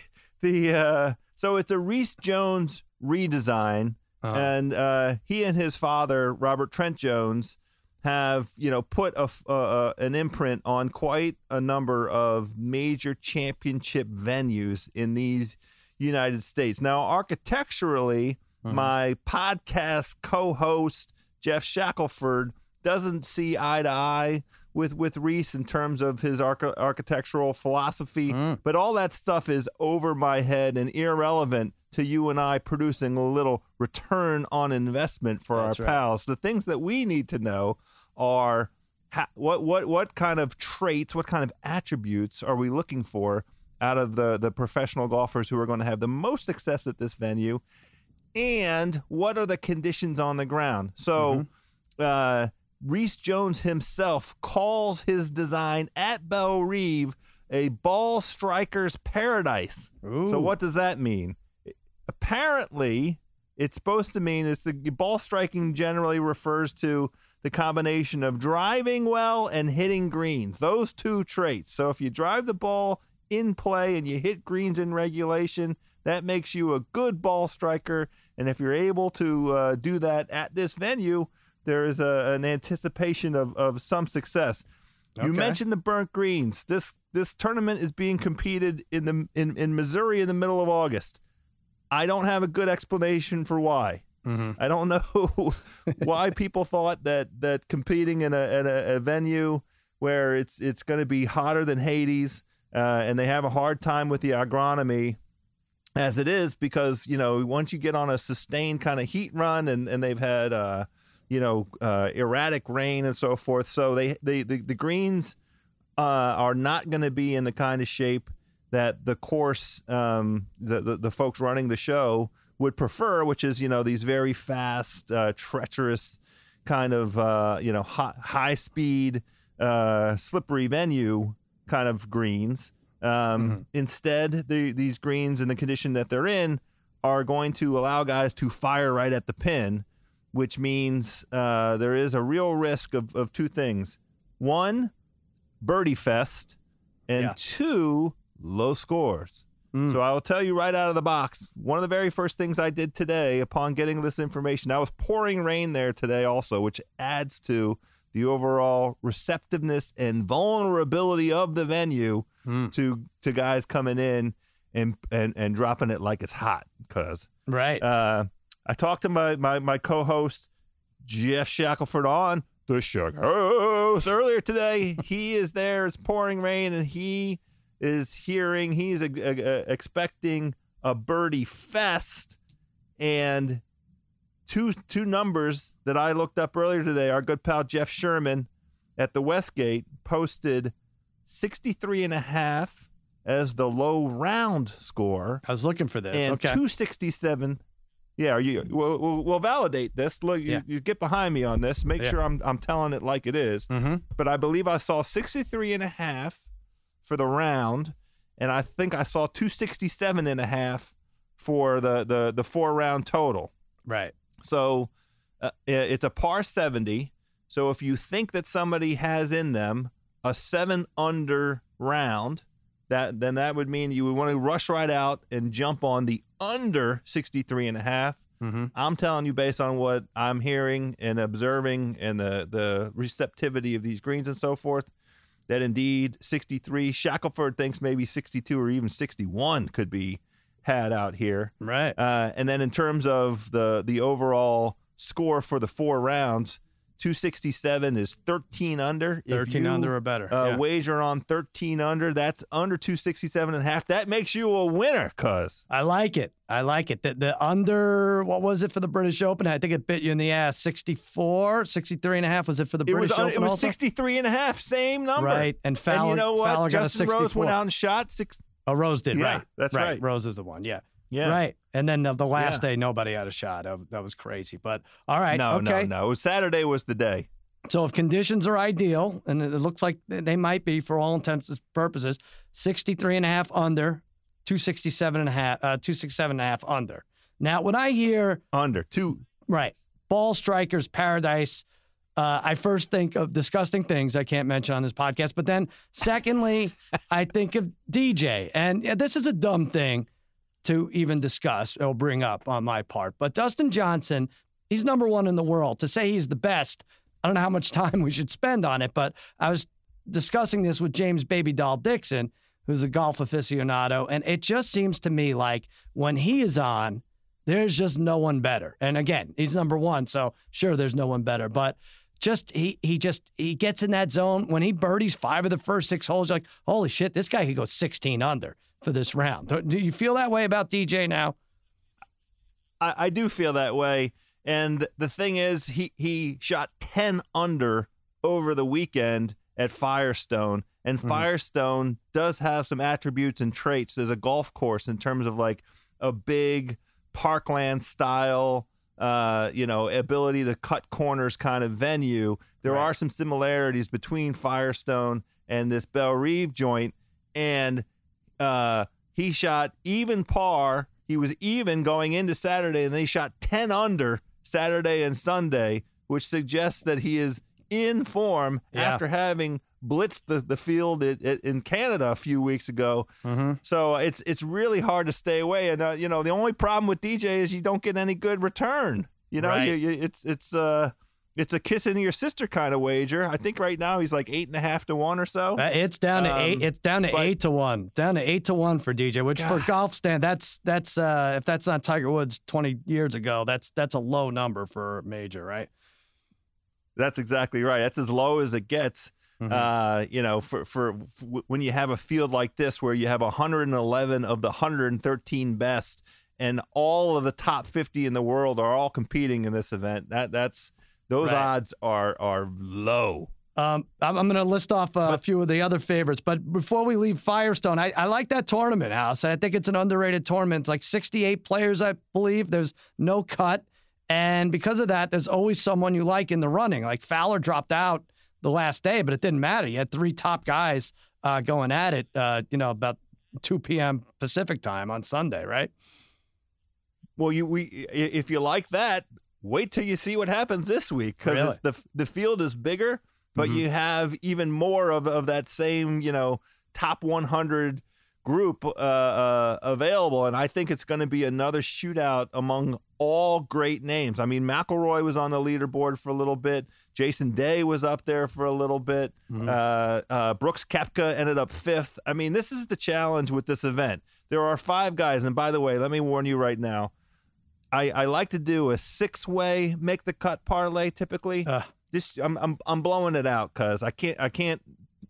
Speaker 6: the uh, so it's a Rees Jones redesign,
Speaker 1: Uh-huh.
Speaker 6: and uh, he and his father Robert Trent Jones have you know put a uh, an imprint on quite a number of major championship venues in these United States. Now, architecturally, my podcast co-host Geoff Shackelford doesn't see eye to eye with with Rees in terms of his arch- architectural philosophy, but all that stuff is over my head and irrelevant to you and I producing a little return on investment for
Speaker 1: That's
Speaker 6: our
Speaker 1: right.
Speaker 6: pals. The things that we need to know are ha- what what what kind of traits, what kind of attributes are we looking for out of the the professional golfers who are going to have the most success at this venue, and what are the conditions on the ground? So, uh, Rees Jones himself calls his design at Bellerive a ball striker's paradise. So, what does that mean? Apparently, it's supposed to mean it's the ball striking generally refers to the combination of driving well and hitting greens. Those two traits. So if you drive the ball in play and you hit greens in regulation, that makes you a good ball striker. And if you're able to uh, do that at this venue, there is a, an anticipation of, of some success. You mentioned the burnt greens. This this tournament is being competed in the in, in Missouri in the middle of August. I don't have a good explanation for why. I don't know why people thought that that competing in a, in a, a venue where it's it's going to be hotter than Hades, uh, and they have a hard time with the agronomy as it is because you know once you get on a sustained kind of heat run and and they've had uh, you know uh, erratic rain and so forth, so they, they the the greens uh, are not going to be in the kind of shape that the course um, the, the the folks running the show would prefer, which is you know these very fast, uh, treacherous kind of uh, you know high, high speed, uh, slippery venue kind of greens. Um, Instead, the, these greens in the condition that they're in are going to allow guys to fire right at the pin, which means uh, there is a real risk of, of two things. One, birdie fest, and
Speaker 1: Yeah.
Speaker 6: two, low scores. So I will tell you right out of the box, one of the very first things I did today upon getting this information, I was pouring rain there today also, which adds to the overall receptiveness and vulnerability of the venue to to guys coming in and and and dropping it like it's hot. Cause
Speaker 1: Right.
Speaker 6: uh, I talked to my my my co-host Geoff Shackelford on the Shackles earlier today. he is there. It's pouring rain, and he is hearing. He's uh uh expecting a birdie fest, and two two numbers that I looked up earlier today. Our good pal Jeff Sherman at the Westgate posted 63 and a half as the low round score
Speaker 1: I was looking for this.
Speaker 6: and
Speaker 1: okay.
Speaker 6: 267 Yeah, are you we'll, we'll, we'll validate this. Look, you,
Speaker 1: Yeah.
Speaker 6: you get behind me on this. Make
Speaker 1: Yeah.
Speaker 6: sure I'm I'm telling it like it is.
Speaker 1: Mm-hmm.
Speaker 6: But I believe I saw 63 and a half for the round, and I think I saw 267 and a half for the the the four round total.
Speaker 1: Right.
Speaker 6: So uh, it's a par 70. So if you think that somebody has in them a seven under round, that then that would mean you would want to rush right out and jump on the under 63 and a half.
Speaker 1: Mm-hmm.
Speaker 6: I'm telling you, based on what I'm hearing and observing and the, the receptivity of these greens and so forth, that indeed 63, Shackelford thinks maybe 62 or even 61 could be had out here.
Speaker 1: Right.
Speaker 6: Uh, and then in terms of the the overall score for the four rounds, 267 is 13 under.
Speaker 1: 13
Speaker 6: you,
Speaker 1: under or better.
Speaker 6: Uh,
Speaker 1: yeah.
Speaker 6: Wager on 13 under. That's under 267 and a half. That makes you a winner, cuz.
Speaker 1: I like it. I like it. The, the under, what was it for the British Open? I think it bit you in the ass. 64, 63 and a half. Was it for the
Speaker 6: It
Speaker 1: British
Speaker 6: un-
Speaker 1: Open?
Speaker 6: it was
Speaker 1: also?
Speaker 6: 63 and a half, same number.
Speaker 1: Right. And Fowler,
Speaker 6: and you know what?
Speaker 1: Fowler got a
Speaker 6: Justin
Speaker 1: 64.
Speaker 6: Rose went out and shot six.
Speaker 1: Oh, Rose did,
Speaker 6: Yeah,
Speaker 1: right.
Speaker 6: that's right.
Speaker 1: Rose is the one. Yeah.
Speaker 6: Yeah.
Speaker 1: Right. And then the, the last
Speaker 6: Yeah.
Speaker 1: day, nobody had a shot. That, that was crazy. But all right.
Speaker 6: No,
Speaker 1: okay.
Speaker 6: no, no. Was Saturday was the day.
Speaker 1: So if conditions are ideal, and it looks like they might be for all intents and purposes, 63 and a half under, 267 and a half, uh, 267 and a half under. Now, when I hear,
Speaker 6: Under two.
Speaker 1: right, ball strikers paradise, uh, I first think of disgusting things I can't mention on this podcast. But then, secondly, I think of DJ. And yeah, this is a dumb thing to even discuss or bring up on my part. But Dustin Johnson, he's number one in the world. To say he's the best, I don't know how much time we should spend on it, but I was discussing this with James Baby Doll Dixon, who's a golf aficionado. And it just seems to me like when he is on, there's just no one better. And again, he's number one, so sure, there's no one better. But just he he just he gets in that zone when he birdies five of the first six holes. Like, holy shit, this guy could go 16 under for this round. Do- you feel that way about DJ now?
Speaker 6: I, I do feel that way. And the thing is, he he shot ten under over the weekend at Firestone, and
Speaker 1: Mm-hmm.
Speaker 6: Firestone does have some attributes and traits as a golf course in terms of like a big parkland style, uh, you know, ability to cut corners kind of venue. There
Speaker 1: Right.
Speaker 6: are some similarities between Firestone and this Bellerive joint, and uh, he shot even par. He was even going into Saturday, and then he shot 10 under Saturday and Sunday, which suggests that he is in form
Speaker 1: Yeah.
Speaker 6: after having blitzed the, the field at, at, in Canada a few weeks ago.
Speaker 1: Mm-hmm.
Speaker 6: So it's it's really hard to stay away. And uh, you know, the only problem with DJ is you don't get any good return. You know,
Speaker 1: Right.
Speaker 6: you, you, it's it's uh it's a kiss into your sister kind of wager. I think right now he's like eight and a half to one or so.
Speaker 1: Uh, It's down to
Speaker 6: Um,
Speaker 1: eight. It's down to
Speaker 6: but-
Speaker 1: eight to one. Down to eight to one for DJ, which for golf stand, that's that's uh, if that's not Tiger Woods twenty years ago, that's that's a low number for major, right?
Speaker 6: That's exactly right. That's as low as it gets.
Speaker 1: Mhm.
Speaker 6: Uh, you know, for, for for when you have a field like this where you have 111 of the 113 best, and all of the top 50 in the world are all competing in this event. That that's those
Speaker 1: Right.
Speaker 6: odds are are low.
Speaker 1: Um, I'm, I'm going to list off uh, a
Speaker 6: But-
Speaker 1: few of the other favorites, but before we leave Firestone, I, I like that tournament house. I think it's an underrated tournament. It's like 68 players, I believe. There's no cut, and because of that, there's always someone you like in the running. Like Fowler dropped out the last day, but it didn't matter. You had three top guys uh, going at it. Uh, you know, about 2 p.m. Pacific time on Sunday, right?
Speaker 6: Well, you we if you like that, wait till you see what happens this week because
Speaker 1: Really?
Speaker 6: the the field is bigger, but
Speaker 1: Mhm.
Speaker 6: you have even more of of that same you know top 100 group uh, uh, available, and I think it's going to be another shootout among all great names. I mean, McIlroy was on the leaderboard for a little bit. Jason Day was up there for a little bit.
Speaker 1: Mhm.
Speaker 6: Uh, uh, Brooks Koepka ended up fifth. I mean, this is the challenge with this event. There are five guys, and by the way, let me warn you right now. I, I like to do a six way make the cut parlay typically.
Speaker 1: Uh,
Speaker 6: This I'm I'm I'm blowing it out because I can't I can't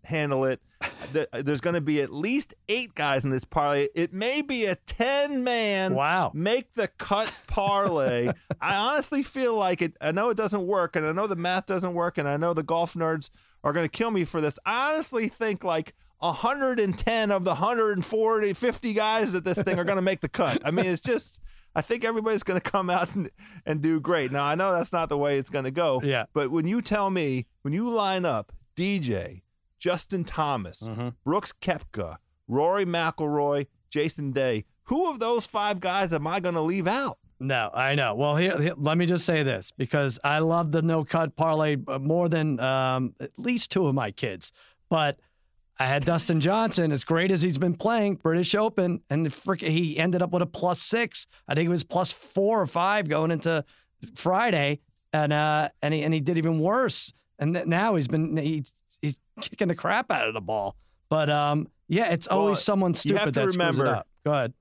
Speaker 6: handle it. The- There's going to be at least eight guys in this parlay. It may be a ten man
Speaker 1: wow.
Speaker 6: make the cut parlay. I honestly feel like it. I know it doesn't work, and I know the math doesn't work, and I know the golf nerds are going to kill me for this. I honestly think like 110 of the 140, 50 guys at this thing are going to make the cut. I mean, it's just. I think everybody's going to come out and, and do great. Now I know that's not the way it's going to go.
Speaker 1: Yeah.
Speaker 6: But when you tell me when you line up DJ, Justin Thomas,
Speaker 1: Mhm.
Speaker 6: Brooks Koepka, Rory McIlroy, Jason Day, who of those five guys am I going to leave out?
Speaker 1: No, I know. Well, here, here- let me just say this because I love the no cut parlay uh, more than um, at least two of my kids. But I had Dustin Johnson, as great as he's been playing British Open, and frick, he ended up with a plus six. I think it was plus four or five going into Friday, and uh, and he and he did even worse. And th- now he's been he's, he's kicking the crap out of the ball. But um, yeah, it's always
Speaker 6: Well,
Speaker 1: someone
Speaker 6: you have
Speaker 1: stupid
Speaker 6: to
Speaker 1: that screws it up. Go ahead.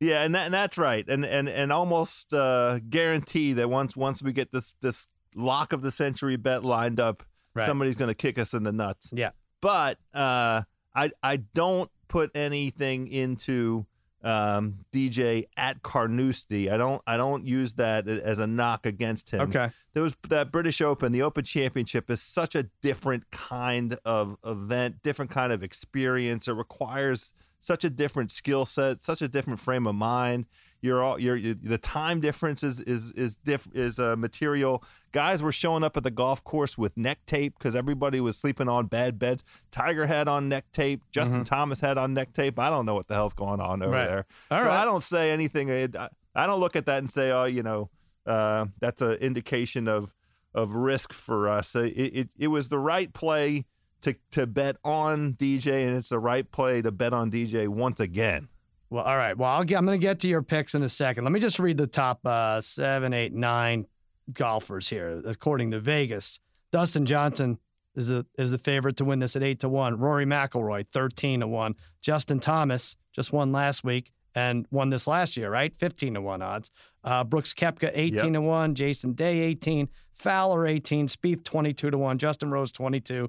Speaker 6: Yeah, and that, and that's right, and and and almost uh, guarantee that once once we get this this lock of the century bet lined up,
Speaker 1: Right.
Speaker 6: somebody's going to kick us in the nuts.
Speaker 1: Yeah.
Speaker 6: But uh, I I don't put anything into um, DJ at Carnoustie. I don't I don't use that as a knock against him.
Speaker 1: Okay.
Speaker 6: There was that British Open, the Open Championship is such a different kind of event, different kind of experience. It requires such a different skill set, such a different frame of mind. You're all you're, you the time difference is is is diff, is uh, material. Guys were showing up at the golf course with neck tape because everybody was sleeping on bad beds. Tiger had on neck tape. Justin Thomas had on neck tape. I don't know what the hell's going on over
Speaker 1: Mm-hmm. Right.
Speaker 6: there.
Speaker 1: All
Speaker 6: so
Speaker 1: right.
Speaker 6: I don't say anything. I I don't look at that and say, oh, you know, uh, that's an indication of of risk for us. It, it it was the right play to to bet on DJ, and it's the right play to bet on DJ once again.
Speaker 1: Well, all right. Well, I'll get, I'm going to get to your picks in a second. Let me just read the top uh, seven, eight, nine golfers here, according to Vegas. Dustin Johnson is the is the favorite to win this at eight to one. Rory McIlroy thirteen to one. Justin Thomas just won last week and won this last year, right? Fifteen to one odds. Uh, Brooks Koepka eighteen to one. Jason Day eighteen. Fowler eighteen. Spieth twenty two to one. Justin Rose twenty two.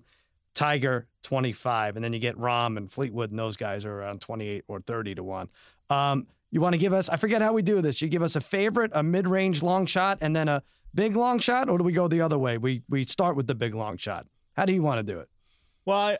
Speaker 1: Tiger 25, and then you get Rahm and Fleetwood, and those guys are around 28 or 30 to one. Um, you want to give us? I forget how we do this. You give us a favorite, a mid-range long shot, and then a big long shot, or do we go the other way? We we start with the big long shot. How do you want to do it?
Speaker 6: Well, I,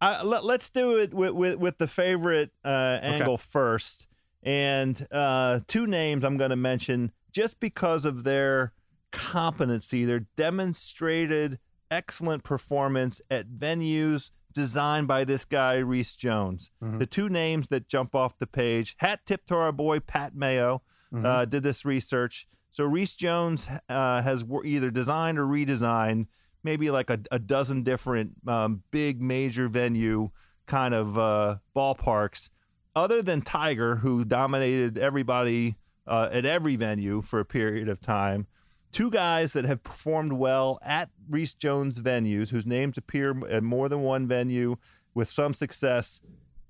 Speaker 6: I, let, us do it with, with, with the favorite uh, angle first. And uh, two names I'm going to mention just because of their competency, their demonstrated excellent performance at venues designed by this guy, Rees Jones. The two names that jump off the page hat tip to our boy, Pat Mayo, uh, did this research. So Rees Jones uh, has either designed or redesigned maybe like a, a dozen different um, big major venue kind of uh, ballparks. Other than Tiger, who dominated everybody uh, at every venue for a period of time, two guys that have performed well at Rees Jones venues, whose names appear at more than one venue with some success.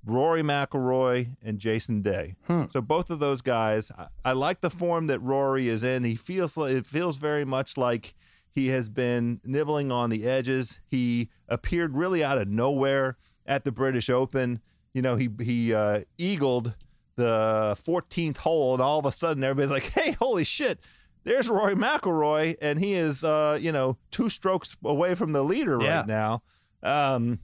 Speaker 6: Rory McIlroy and Jason Day. So both of those guys, I, I like the form that Rory is in. He feels like it feels very much like he has been nibbling on the edges. He appeared really out of nowhere at the British Open. You know, he he uh, eagled the 14th hole, and all of a sudden everybody's like, "Hey, holy shit!" There's Rory McIlroy, and he is, uh, you know, two strokes away from the leader
Speaker 1: Yeah.
Speaker 6: right now. Um,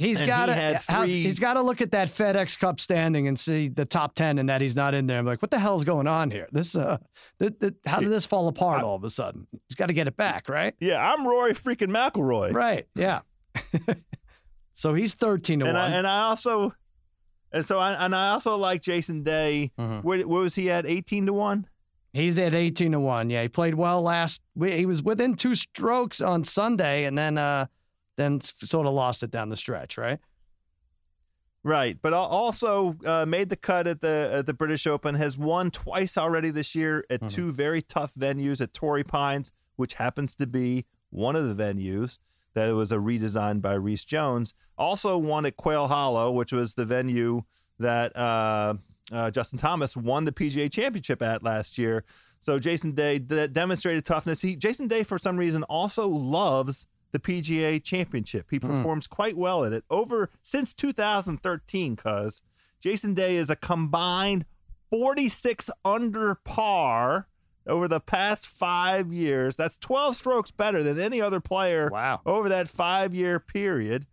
Speaker 1: He's got
Speaker 6: he
Speaker 1: to
Speaker 6: three-
Speaker 1: he's got to look at that FedEx Cup standing and see the top ten and that he's not in there. I'm like, what the hell's going on here? This uh, th- th- how did this fall apart all of a sudden? He's got to get it back, right?
Speaker 6: yeah, I'm Rory freaking McIlroy.
Speaker 1: Right. Yeah. so he's thirteen to
Speaker 6: and
Speaker 1: one.
Speaker 6: I, and I also and so I and I also like Jason Day.
Speaker 1: Mhm.
Speaker 6: Where, where was he at? Eighteen to one.
Speaker 1: He's at 18 to 1. Yeah, he played well last he was within two strokes on Sunday and then uh then sort of lost it down the stretch, right?
Speaker 6: Right, but also uh, made the cut at the at the British Open. Has won twice already this year at
Speaker 1: Mhm.
Speaker 6: two very tough venues at Torrey Pines, which happens to be one of the venues that it was a redesign by Rees Jones. Also won at Quail Hollow, which was the venue that uh, uh, Justin Thomas won the PGA Championship at last year. So Jason Day d- demonstrated toughness. He Jason Day for some reason also loves the PGA Championship. He performs quite well at it. Over since 2013, cuz Jason Day is a combined 46 under par over the past five years. That's 12 strokes better than any other player
Speaker 1: Wow.
Speaker 6: over that five year period.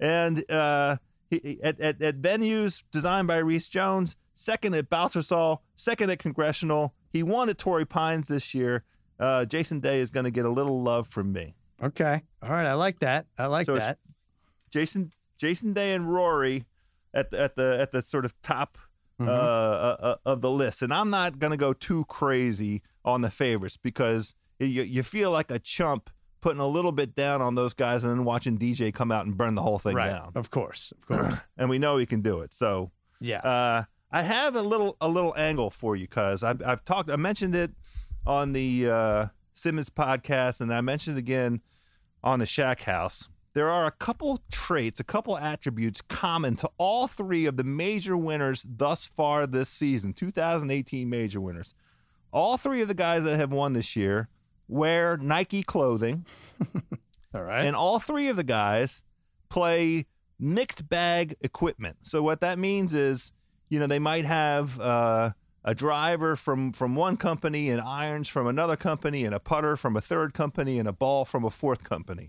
Speaker 6: And uh, he, at, at, at venues designed by Rees Jones, second at Baltusrol, second at Congressional. He won at Torrey Pines this year. Uh, Jason Day is going to get a little love from me.
Speaker 1: Okay. All right. I like that. I like
Speaker 6: So
Speaker 1: that.
Speaker 6: Jason Jason Day and Rory at the at the at the sort of top
Speaker 1: Mm-hmm.
Speaker 6: uh, uh, uh, of the list, and I'm not gonna go too crazy on the favorites because you you feel like a chump putting a little bit down on those guys and then watching DJ come out and burn the whole thing
Speaker 1: right.
Speaker 6: down,
Speaker 1: Of course. Of course.
Speaker 6: and we know he can do it. So
Speaker 1: Yeah.
Speaker 6: uh, I have a little a little angle for you, cuz I've, I've talked I mentioned it on the uh, Simmons podcast, and I mentioned it again on the Shack House. There are a couple traits, a couple attributes common to all three of the major winners thus far this season, 2018 major winners. All three of the guys that have won this year wear Nike clothing,
Speaker 1: All right.
Speaker 6: and all three of the guys play mixed bag equipment. So what that means is, you know, they might have uh, a driver from from one company, and irons from another company, and a putter from a third company, and a ball from a fourth company.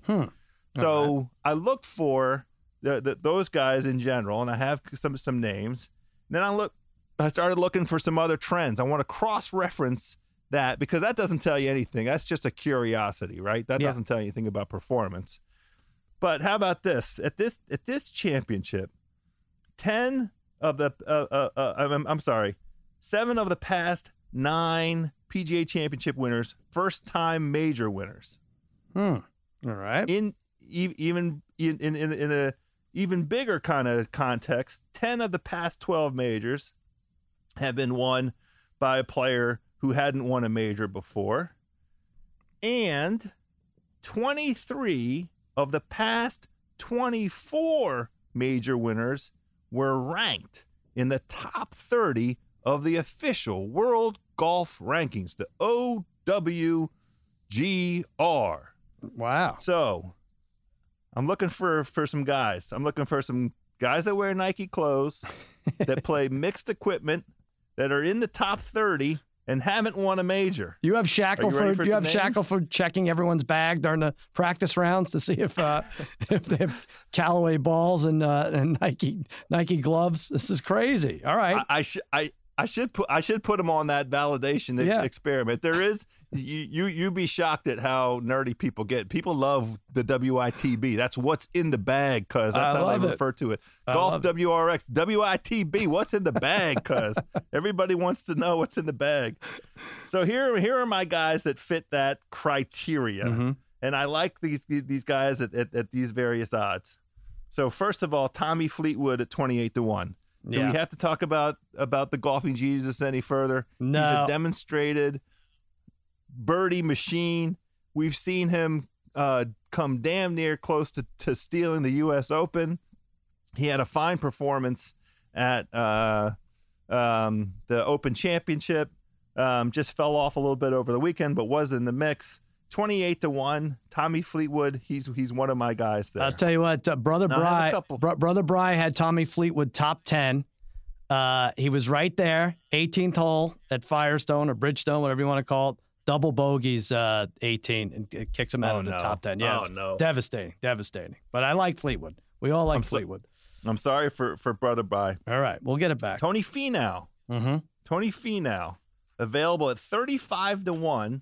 Speaker 6: So I looked for the, the, those guys in general, and I have some some names. then I look, I started looking for some other trends. I want to cross reference that because that doesn't tell you anything. That's just a curiosity, right? That
Speaker 1: Yeah.
Speaker 6: doesn't tell you anything about performance. But how about this? At this at this championship, ten of the uh, uh, uh, I'm, I'm sorry, seven of the past nine PGA Championship winners, first time major winners
Speaker 1: Hmm. All right.
Speaker 6: in e- even in, in, in, in a even bigger kind of context 10 of the past 12 majors have been won by a player who hadn't won a major before and 23 of the past 24 major winners were ranked in the top 30 of the official world golf rankings the OWGR
Speaker 1: Wow.
Speaker 6: so, I'm looking for for some guys. I'm looking for some guys that wear Nike clothes, that play mixed equipment, that are in the top 30 and haven't won a major.
Speaker 1: You have
Speaker 6: ready
Speaker 1: Shackelford.
Speaker 6: for
Speaker 1: You have
Speaker 6: names?
Speaker 1: Shackelford checking everyone's bag during the practice rounds to see if uh, if they have Callaway balls and uh, and Nike Nike gloves. This is crazy. All right.
Speaker 6: I, I should I I should put I should put him on that validation
Speaker 1: Yeah.
Speaker 6: experiment. There is you you you'd be shocked at how nerdy people get. People love the WITB. That's what's in the bag, cuz that's
Speaker 1: I
Speaker 6: how they
Speaker 1: it.
Speaker 6: refer to it.
Speaker 1: I
Speaker 6: Golf
Speaker 1: love it.
Speaker 6: WRX WITB. What's in the bag? Cuz everybody wants to know what's in the bag. So here here are my guys that fit that criteria,
Speaker 1: Mm-hmm.
Speaker 6: and I like these these guys at, at, at these various odds. So first of all, Tommy Fleetwood at twenty eight to one. Do
Speaker 1: Yeah.
Speaker 6: we have to talk about about the golfing Jesus any further?
Speaker 1: No.
Speaker 6: He's a demonstrated birdie machine. We've seen him uh, come damn near close to, to stealing the U.S. Open. He had a fine performance at uh, um, the Open Championship. Um, just fell off a little bit over the weekend, but was in the mix. Twenty-eight to one. Tommy Fleetwood. He's he's one of my guys there.
Speaker 1: I'll tell you what, uh, brother
Speaker 6: No, I have a
Speaker 1: Bry,
Speaker 6: couple.
Speaker 1: Br- brother Bry had Tommy Fleetwood top ten. Uh, he was right there, 18th hole at Firestone or Bridgestone, whatever you want to call it. Double bogeys, uh, 18, and it kicks him out
Speaker 6: Oh,
Speaker 1: of the
Speaker 6: no.
Speaker 1: top 10. Yeah,
Speaker 6: Oh,
Speaker 1: it's
Speaker 6: no.
Speaker 1: devastating, devastating. But I like Fleetwood. We all like
Speaker 6: I'm so-
Speaker 1: Fleetwood.
Speaker 6: I'm sorry for for brother Bry.
Speaker 1: all right, we'll get it back.
Speaker 6: Tony Finau.
Speaker 1: Mm-hmm.
Speaker 6: Tony Finau, available at 35 to 1,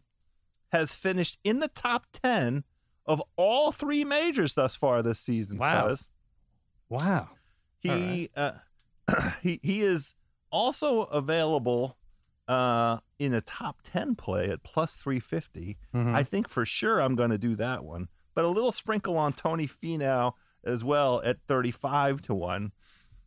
Speaker 6: has finished in the top 10 of all three majors thus far this season.
Speaker 1: Wow. Wow.
Speaker 6: He uh, he he is also available uh, in a top 10 play at plus 350.
Speaker 1: Mhm.
Speaker 6: I think for sure I'm going to do that one. But a little sprinkle on Tony Finau as well at 35 to 1.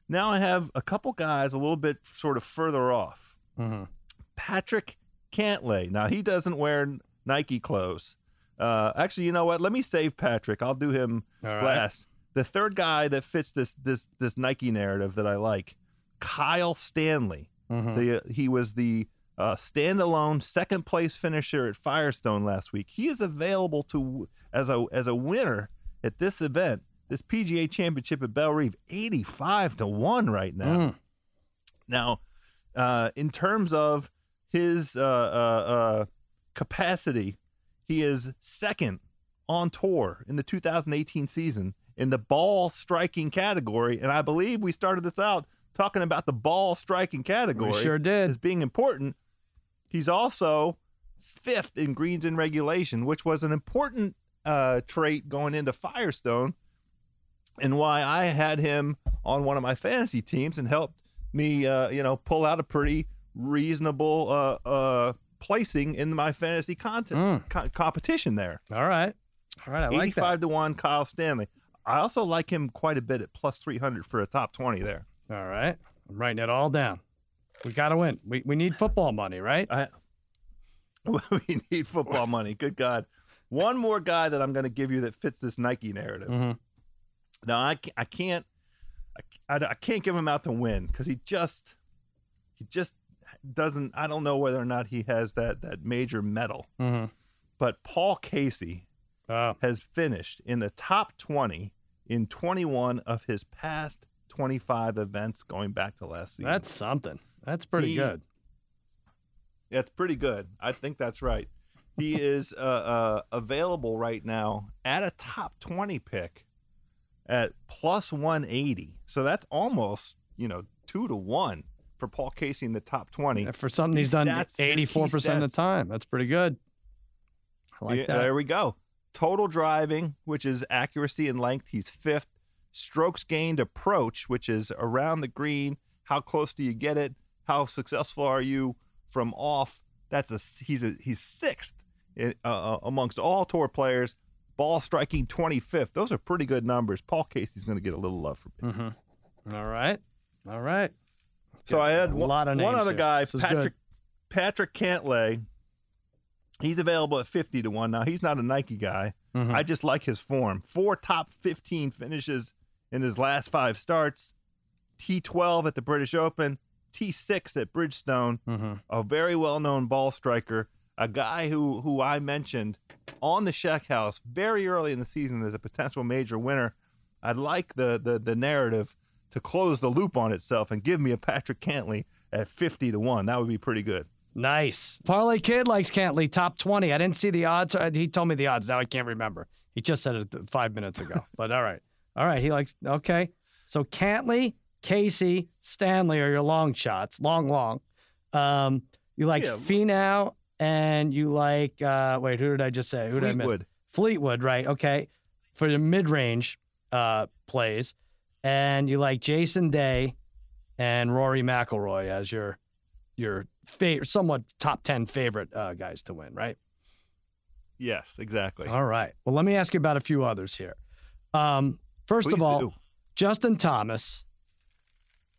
Speaker 6: Now I have a couple guys a little bit sort of further off.
Speaker 1: Mhm.
Speaker 6: Patrick Cantlay. Now he doesn't wear Nike clothes. Uh, actually, you know what? Let me save Patrick. I'll do him
Speaker 1: right.
Speaker 6: last. The third guy that fits this this this Nike narrative that I like, Kyle Stanley.
Speaker 1: Mhm.
Speaker 6: The he was the uh, standalone second place finisher at Firestone last week. He is available to as a as a winner at this event, this PGA Championship at Bellerive, eighty five to one right now.
Speaker 1: Mm.
Speaker 6: Now, uh, in terms of his uh, uh, uh, capacity, he is second on tour in the 2018 season in the ball striking category. And I believe we started this out talking about the ball striking category.
Speaker 1: We sure did.
Speaker 6: As being important. He's also fifth in greens in regulation, which was an important uh, trait going into Firestone, and why I had him on one of my fantasy teams and helped me, uh, you know, pull out a pretty reasonable uh, uh, placing in my fantasy content
Speaker 1: Mm.
Speaker 6: co- competition there.
Speaker 1: All right. All right. I like
Speaker 6: 85 to 1 Kyle Stanley. I also like him quite a bit at plus 300 for a top 20 there.
Speaker 1: All right. I'm writing it all down. We got to win. We, we need football money, right?
Speaker 6: I, we need football money. Good God. One more guy that I'm going to give you that fits this Nike narrative.
Speaker 1: Mhm.
Speaker 6: Now, I, I can't I, I, I can't give him out to win because he just he just doesn't I don't know whether or not he has that that major medal.
Speaker 1: Mm-hmm.
Speaker 6: But Paul Casey
Speaker 1: Oh,
Speaker 6: has finished in the top 20 in 21 of his past 25 events going back to last season.
Speaker 1: that's something. That's pretty
Speaker 6: He-
Speaker 1: good.
Speaker 6: That's pretty good. I think that's right. He is uh, uh, available right now at a top 20 pick at plus 180. So that's almost, you know, two to one for Paul Casey in the top 20.
Speaker 1: For something he's done
Speaker 6: stats,
Speaker 1: 84% of the time. That's pretty good. I like
Speaker 6: Yeah,
Speaker 1: that.
Speaker 6: There we go. Total driving, which is accuracy and length, he's fifth. Strokes gained approach, which is around the green. How close do you get it? How successful are you from off? That's a he's a he's sixth in, uh, uh, amongst all tour players. Ball striking 25th. Those are pretty good numbers. Paul Casey's going to get a little love from me.
Speaker 1: Mm-hmm. All right. All right.
Speaker 6: So I had one, one other
Speaker 1: here.
Speaker 6: guy, Patrick. Patrick Cantlay. He's available at 50 to 1. Now, he's not a Nike guy.
Speaker 1: Mhm.
Speaker 6: I just like his form. Four top 15 finishes in his last five starts. T12 at the British Open, T6 at Bridgestone.
Speaker 1: Mhm.
Speaker 6: A very well-known ball striker, a guy who who I mentioned on the Shack House very early in the season as a potential major winner. I'd like the the the narrative to close the loop on itself and give me a Patrick Cantlay at 50 to 1. That would be pretty good.
Speaker 1: Nice. Parlay Kid likes Cantlay, top 20. I didn't see the odds. Uh, He told me the odds. Now I can't remember. He just said it five minutes ago. but all right. All right. He likes, okay. So Cantlay, Casey, Stanley are your long shots. Long, long. Um, you like
Speaker 6: Yeah.
Speaker 1: Finau and you like, uh, wait, who did I just say? Who did I miss?
Speaker 6: Fleetwood.
Speaker 1: Fleetwood, right? Okay, for the mid-range uh, plays, and you like Jason Day and Rory McIlroy as your your fa- somewhat top ten favorite uh, guys to win, right?
Speaker 6: Yes, exactly.
Speaker 1: All right. Well, let me ask you about a few others here. Um, first
Speaker 6: Please
Speaker 1: of all,
Speaker 6: do.
Speaker 1: Justin Thomas.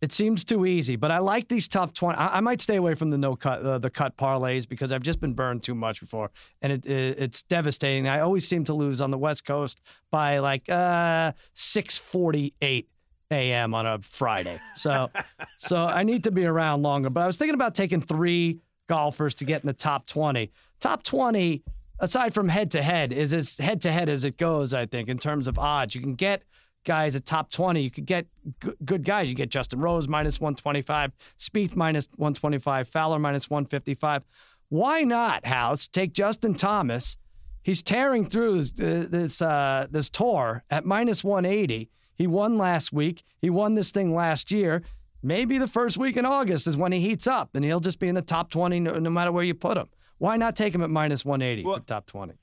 Speaker 1: It seems too easy, but I like these tough twenty. I, I might stay away from the no cut, uh, the cut parlays because I've just been burned too much before, and it, it it's devastating. I always seem to lose on the West Coast by like uh, six forty eight a.m. on a Friday. So, so I need to be around longer. But I was thinking about taking three golfers to get in the top twenty. Top twenty, aside from head to head, is as head to head as it goes. I think in terms of odds, you can get guys at top 20. You could get g- good guys. You get Justin Rose minus 125, Spieth minus 125, Fowler minus 155. Why not, House? Take Justin Thomas. He's tearing through this uh, this, uh, this tour at minus 180. He won last week. He won this thing last year. Maybe the first week in August is when he heats up, and he'll just be in the top 20 no, no matter where you put him. Why not take him at minus 180
Speaker 6: Well-
Speaker 1: for top 20?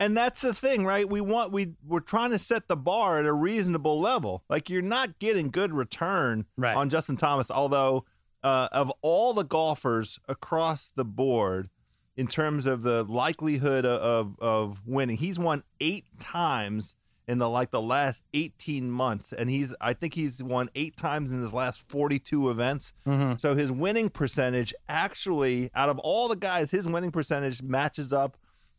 Speaker 6: And that's the thing, right? We want we we're trying to set the bar at a reasonable level. Like you're not getting good return
Speaker 1: Right.
Speaker 6: on Justin Thomas, although uh, of all the golfers across the board, in terms of the likelihood of of winning, he's won eight times in the like the last 18 months, and he's I think he's won eight times in his last 42 events.
Speaker 1: Mm-hmm.
Speaker 6: So his winning percentage actually, out of all the guys, his winning percentage matches up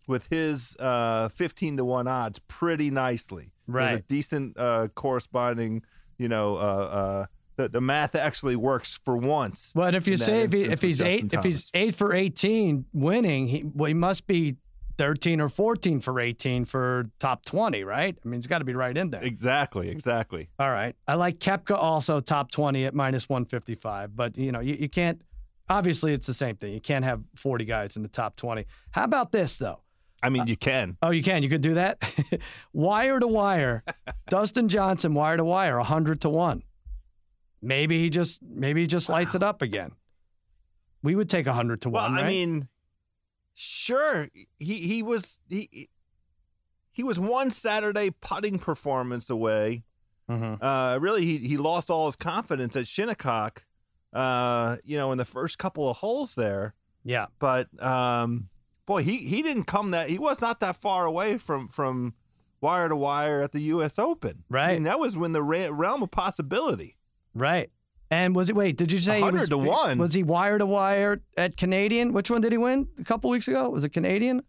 Speaker 6: with his uh, 15 to 1 odds pretty nicely. There's a decent uh, corresponding, you know, uh, uh, the, the math actually works for once.
Speaker 1: Well, if you say if, he, if he's eight if he's eight for eighteen winning, he well, he must be thirteen or fourteen for eighteen for top twenty, right? I mean, he's got to be right in there.
Speaker 6: Exactly, exactly.
Speaker 1: All right, I like Koepka also top twenty at minus one fifty five, but you know you, you can't. Obviously, it's the same thing. You can't have forty guys in the top twenty. How about this though?
Speaker 6: I mean, uh, you can.
Speaker 1: Oh, you can. You could do that. wire to wire. Dustin Johnson, wire to wire, hundred to one. maybe he just maybe he just lights it up again. We would take a hundred to
Speaker 6: Well,
Speaker 1: one, right?
Speaker 6: I mean, sure, he he was he he was one Saturday putting performance away.
Speaker 1: Mhm.
Speaker 6: Uh, really, he he lost all his confidence at Shinnecock. Uh, you know, in the first couple of holes there,
Speaker 1: yeah,
Speaker 6: but um, boy, he he didn't come that he was not that far away from from wire to wire at the U.S. Open. I
Speaker 1: Right.
Speaker 6: mean, that was when the realm of possibility.
Speaker 1: right. And was it? Wait, did you say he was
Speaker 6: 100 to one.
Speaker 1: Was he wire to wire at Canadian? Which one did he win a couple weeks ago? Was it Canadian?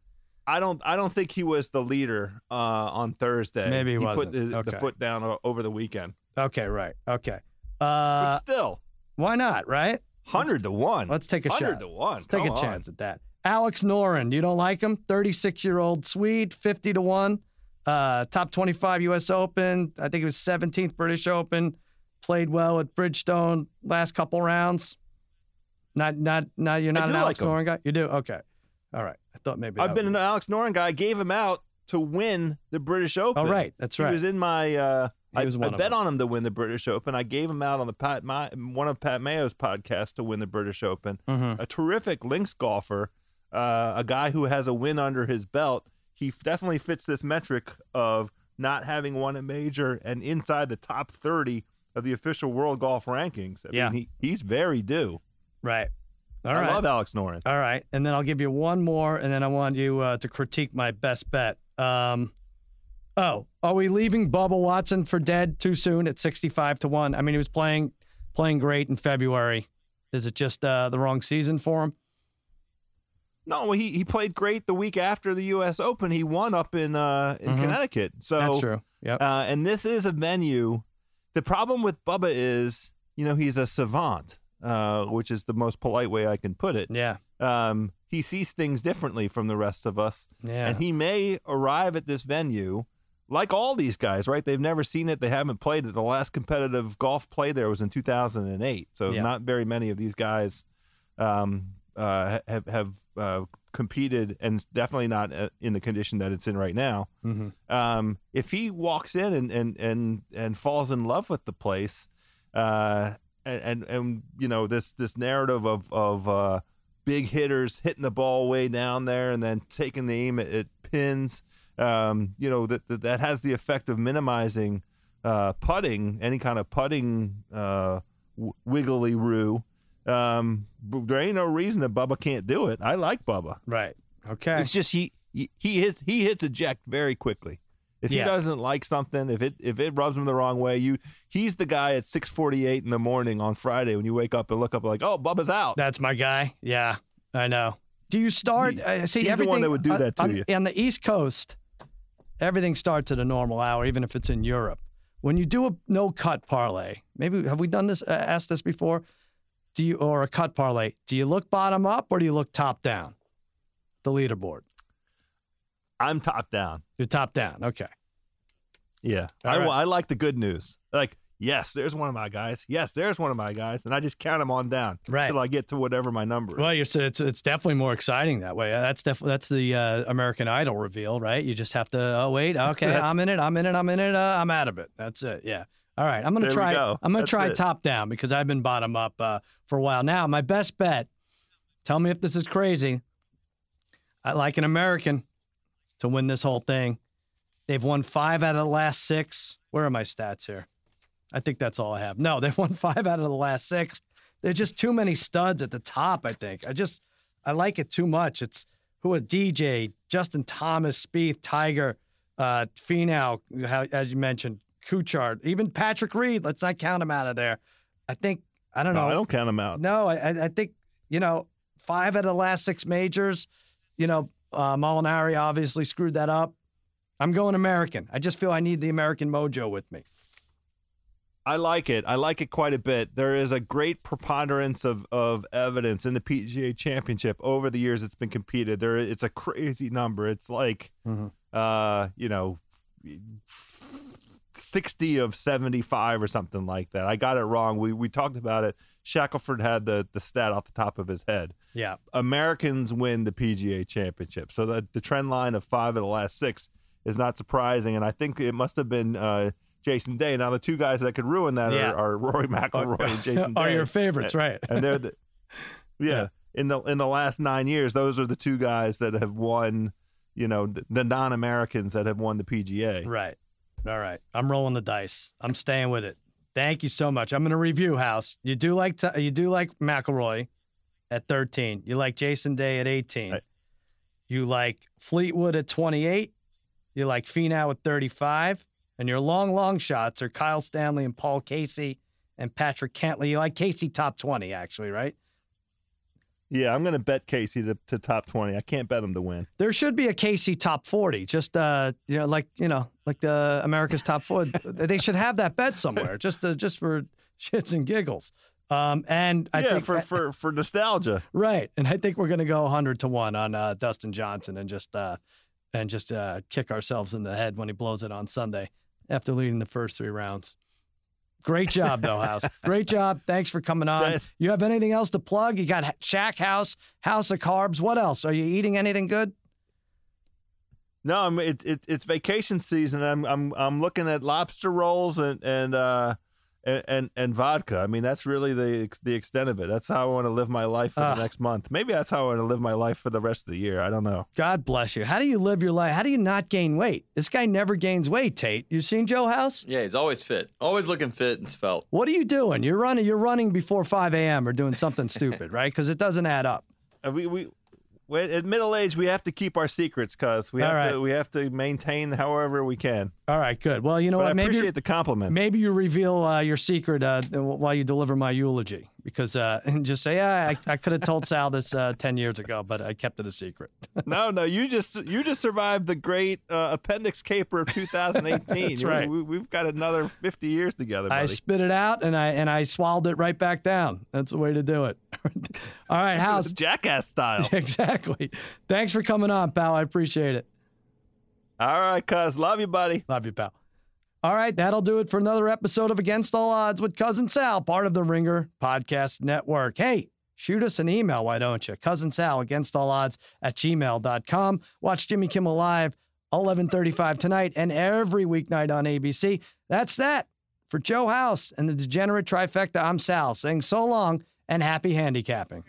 Speaker 6: I don't. I don't think he was the leader uh, on Thursday.
Speaker 1: Maybe he
Speaker 6: put
Speaker 1: wasn't.
Speaker 6: the, the
Speaker 1: Okay.
Speaker 6: foot down o- over the weekend.
Speaker 1: Okay, right. Okay.
Speaker 6: But
Speaker 1: Uh,
Speaker 6: still,
Speaker 1: why not? Right.
Speaker 6: hundred to one.
Speaker 1: Let's take a
Speaker 6: hundred
Speaker 1: shot.
Speaker 6: to one.
Speaker 1: Let's take
Speaker 6: Come
Speaker 1: a
Speaker 6: on.
Speaker 1: chance at that. Alex Noren, you don't like him? 36 year old Swede, 50 to 1. Uh, top 25 U.S. Open. I think it was 17th British Open. Played well at Bridgestone last couple rounds. Not, not, not. You're not an Alex
Speaker 6: like.
Speaker 1: Noren guy. You do. Okay. All right. I thought maybe.
Speaker 6: I've been an Alex Noren guy. I gave him out to win the British Open.
Speaker 1: Oh, right. That's right.
Speaker 6: He was in my. Uh, I, I bet
Speaker 1: them.
Speaker 6: on him to win the British Open. I gave him out on the Pat my, one of Pat Mayo's podcasts to win the British Open.
Speaker 1: Mhm.
Speaker 6: A terrific links golfer, uh, a guy who has a win under his belt. He f- definitely fits this metric of not having won a major and inside the top thirty of the official world golf rankings. I
Speaker 1: Yeah.
Speaker 6: mean, he, he's very due.
Speaker 1: Right. All
Speaker 6: I
Speaker 1: right.
Speaker 6: love Alex Noren.
Speaker 1: All right, and then I'll give you one more, and then I want you uh, to critique my best bet. Um, oh, are we leaving Bubba Watson for dead too soon at sixty-five to one? I mean, he was playing playing great in February. Is it just uh, the wrong season for him?
Speaker 6: No, he he played great the week after the U.S. Open. He won up in uh, in
Speaker 1: Mhm.
Speaker 6: Connecticut. So
Speaker 1: That's true. Yep.
Speaker 6: Uh, and this is a venue. The problem with Bubba is, you know, he's a savant, uh, which is the most polite way I can put it.
Speaker 1: yeah.
Speaker 6: Um, he sees things differently from the rest of us,
Speaker 1: Yeah.
Speaker 6: and he may arrive at this venue like all these guys, right? They've never seen it. They haven't played it. The last competitive golf play there was in 2008. So
Speaker 1: Yeah.
Speaker 6: not very many of these guys um, uh, have have uh, competed, and definitely not uh, in the condition that it's in right now.
Speaker 1: Mhm.
Speaker 6: Um, if he walks in and and and and falls in love with the place, uh, and, and and you know this this narrative of of uh, big hitters hitting the ball way down there and then taking the aim at, at pins, um, you know that, that that has the effect of minimizing uh, putting, any kind of putting uh, w- wiggly roo. Um, there ain't no reason that Bubba can't do it. I like Bubba.
Speaker 1: Right. Okay.
Speaker 6: It's just he he, he hits he hits eject very quickly. If
Speaker 1: Yeah.
Speaker 6: he doesn't like something, if it if it rubs him the wrong way, you he's the guy at six forty eight in the morning on Friday when you wake up and look up like, oh, Bubba's out.
Speaker 1: That's my guy. Yeah, I know. Do you start?
Speaker 6: He-
Speaker 1: uh, see,
Speaker 6: he's the one that would do
Speaker 1: uh,
Speaker 6: that to
Speaker 1: on,
Speaker 6: you.
Speaker 1: On the East Coast, everything starts at a normal hour, even if it's in Europe. When you do a no cut parlay, maybe have we done this? Uh, asked this before? Do you or a cut parlay? Do you look bottom up or do you look top down? The leaderboard.
Speaker 6: I'm top down.
Speaker 1: You're top down. Okay.
Speaker 6: Yeah, I,
Speaker 1: right.
Speaker 6: I like the good news. Like, yes, there's one of my guys. Yes, there's one of my guys, and I just count them on down
Speaker 1: Right.
Speaker 6: till I get to whatever my number is.
Speaker 1: Well, you're, so it's it's definitely more exciting that way. That's definitely that's the uh, American Idol reveal, right? You just have to. Oh wait, okay, I'm in it. I'm in it. I'm in it. Uh, I'm out of it. That's it. Yeah. All right. I'm gonna
Speaker 6: There
Speaker 1: try.
Speaker 6: go.
Speaker 1: I'm gonna
Speaker 6: That's
Speaker 1: try
Speaker 6: it.
Speaker 1: top down because I've been bottom up uh, for a while now. My best bet. Tell me if this is crazy. I like an American to win this whole thing. They've won five out of the last six. Where are my stats here? I think that's all I have. No, they've won five out of the last six. There's just too many studs at the top, I think. I just I like it too much. It's who is DJ, Justin Thomas, Spieth, Tiger, uh, Finau, how, as you mentioned, Kuchar, even Patrick Reed. Let's not count him out of there. I think I don't
Speaker 6: no,
Speaker 1: know.
Speaker 6: I don't count him out.
Speaker 1: No, I, I- think you know five out of the last six majors. You know, uh, Molinari obviously screwed that up. I'm going American. I just feel I need the American mojo with me.
Speaker 6: I like it. I like it quite a bit. There is a great preponderance of, of evidence in the PGA Championship over the years it's been competed. There, it's a crazy number. It's like,
Speaker 1: Mhm.
Speaker 6: uh, you know, sixty of seventy five or something like that. I got it wrong. We we talked about it. Shackelford had the the stat off the top of his head.
Speaker 1: Yeah,
Speaker 6: Americans win the PGA Championship. So the the trend line of five of the last six is not surprising, and I think it must have been uh, Jason Day. Now the two guys that could ruin that
Speaker 1: Yeah.
Speaker 6: are, are Rory McIlroy and Jason Day.
Speaker 1: Are your favorites, right?
Speaker 6: and they're the yeah,
Speaker 1: Yeah.
Speaker 6: in the in the last nine years those are the two guys that have won you know the, the non-americans that have won the pga
Speaker 1: Right. All right. I'm rolling the dice. I'm staying with it. Thank you so much. I'm going to review House. You do like t- you do like McIlroy at 13. You like Jason Day at 18.
Speaker 6: I-
Speaker 1: you like Fleetwood at 28. You like Finau at 35. And your long long shots are Kyle Stanley and Paul Casey and Patrick Cantlay. You like Casey top 20 actually, right?
Speaker 6: Yeah i'm gonna bet casey to, to top 20 i can't bet him to win
Speaker 1: There should be a Casey top 40. Just uh, you know, like you know, like the America's top 40. they should have that bet somewhere, just to, just for shits and giggles. Um, and I
Speaker 6: yeah
Speaker 1: think
Speaker 6: for, for for nostalgia
Speaker 1: right, and I think we're gonna go 100 to one on uh, Dustin Johnson and just uh, and just uh, kick ourselves in the head when he blows it on Sunday after leading the first three rounds. Great job, though, House. Great job. Thanks for coming on.
Speaker 6: That-
Speaker 1: You have anything else to plug? You got Shack House, House of Carbs. What else? Are you eating anything good?
Speaker 6: no i'm it, it, it's vacation season i'm i'm i'm looking at lobster rolls and and uh and, and, and vodka. I mean, that's really the the extent of it. That's how I want to live my life for
Speaker 1: Ah.
Speaker 6: the next month. Maybe that's how I want to live my life for the rest of the year. I don't know.
Speaker 1: God bless you. How do you live your life? How do you not gain weight? This guy never gains weight, Tate. You seen Joe House?
Speaker 2: Yeah, he's always fit, always looking fit and svelte.
Speaker 1: What are you doing? You're running. You're running before 5 a.m. or doing something stupid, right? Because it doesn't add up.
Speaker 6: Uh, we we we- at middle age we have to keep our secrets cuz we
Speaker 1: All
Speaker 6: have
Speaker 1: right.
Speaker 6: to we have to maintain however we can.
Speaker 1: All right, good. Well, you know
Speaker 6: But I
Speaker 1: what? Maybe
Speaker 6: appreciate the compliment.
Speaker 1: maybe you reveal uh, your secret uh, while you deliver my eulogy, because uh, and just say, yeah, I, I could have told Sal this uh, 10 years ago, but I kept it a secret.
Speaker 6: no, no, you just you just survived the great uh, appendix caper of 2018.
Speaker 1: That's right.
Speaker 6: We, have got another 50 years together, buddy.
Speaker 1: I spit it out and I and I swallowed it right back down. That's the way to do it. All right, House.
Speaker 6: Jackass style.
Speaker 1: exactly. Thanks for coming on, pal. I appreciate it.
Speaker 6: All right, cuz love you, buddy.
Speaker 1: Love you, pal. All right, that'll do it for another episode of Against All Odds with Cousin Sal, part of the Ringer Podcast Network. Hey, shoot us an email, why don't you? Cousin Sal, against all odds at gmail.com. Watch Jimmy Kimmel Live, 1135 tonight and every weeknight on ABC. That's that. For Joe House and the Degenerate Trifecta, I'm Sal saying so long and happy handicapping.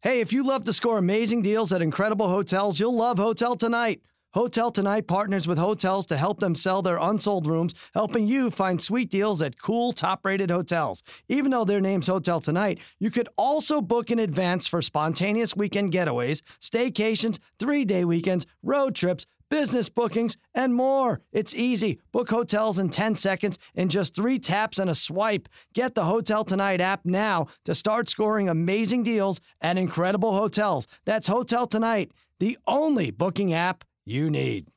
Speaker 1: Hey, if you love to score amazing deals at incredible hotels, you'll love Hotel Tonight. Hotel Tonight partners with hotels to help them sell their unsold rooms, helping you find sweet deals at cool, top rated hotels. Even though their name's Hotel Tonight, you could also book in advance for spontaneous weekend getaways, staycations, three day weekends, road trips, business bookings, and more. It's easy. Book hotels in 10 seconds in just three taps and a swipe. Get the Hotel Tonight app now to start scoring amazing deals at incredible hotels. That's Hotel Tonight, the only booking app you need.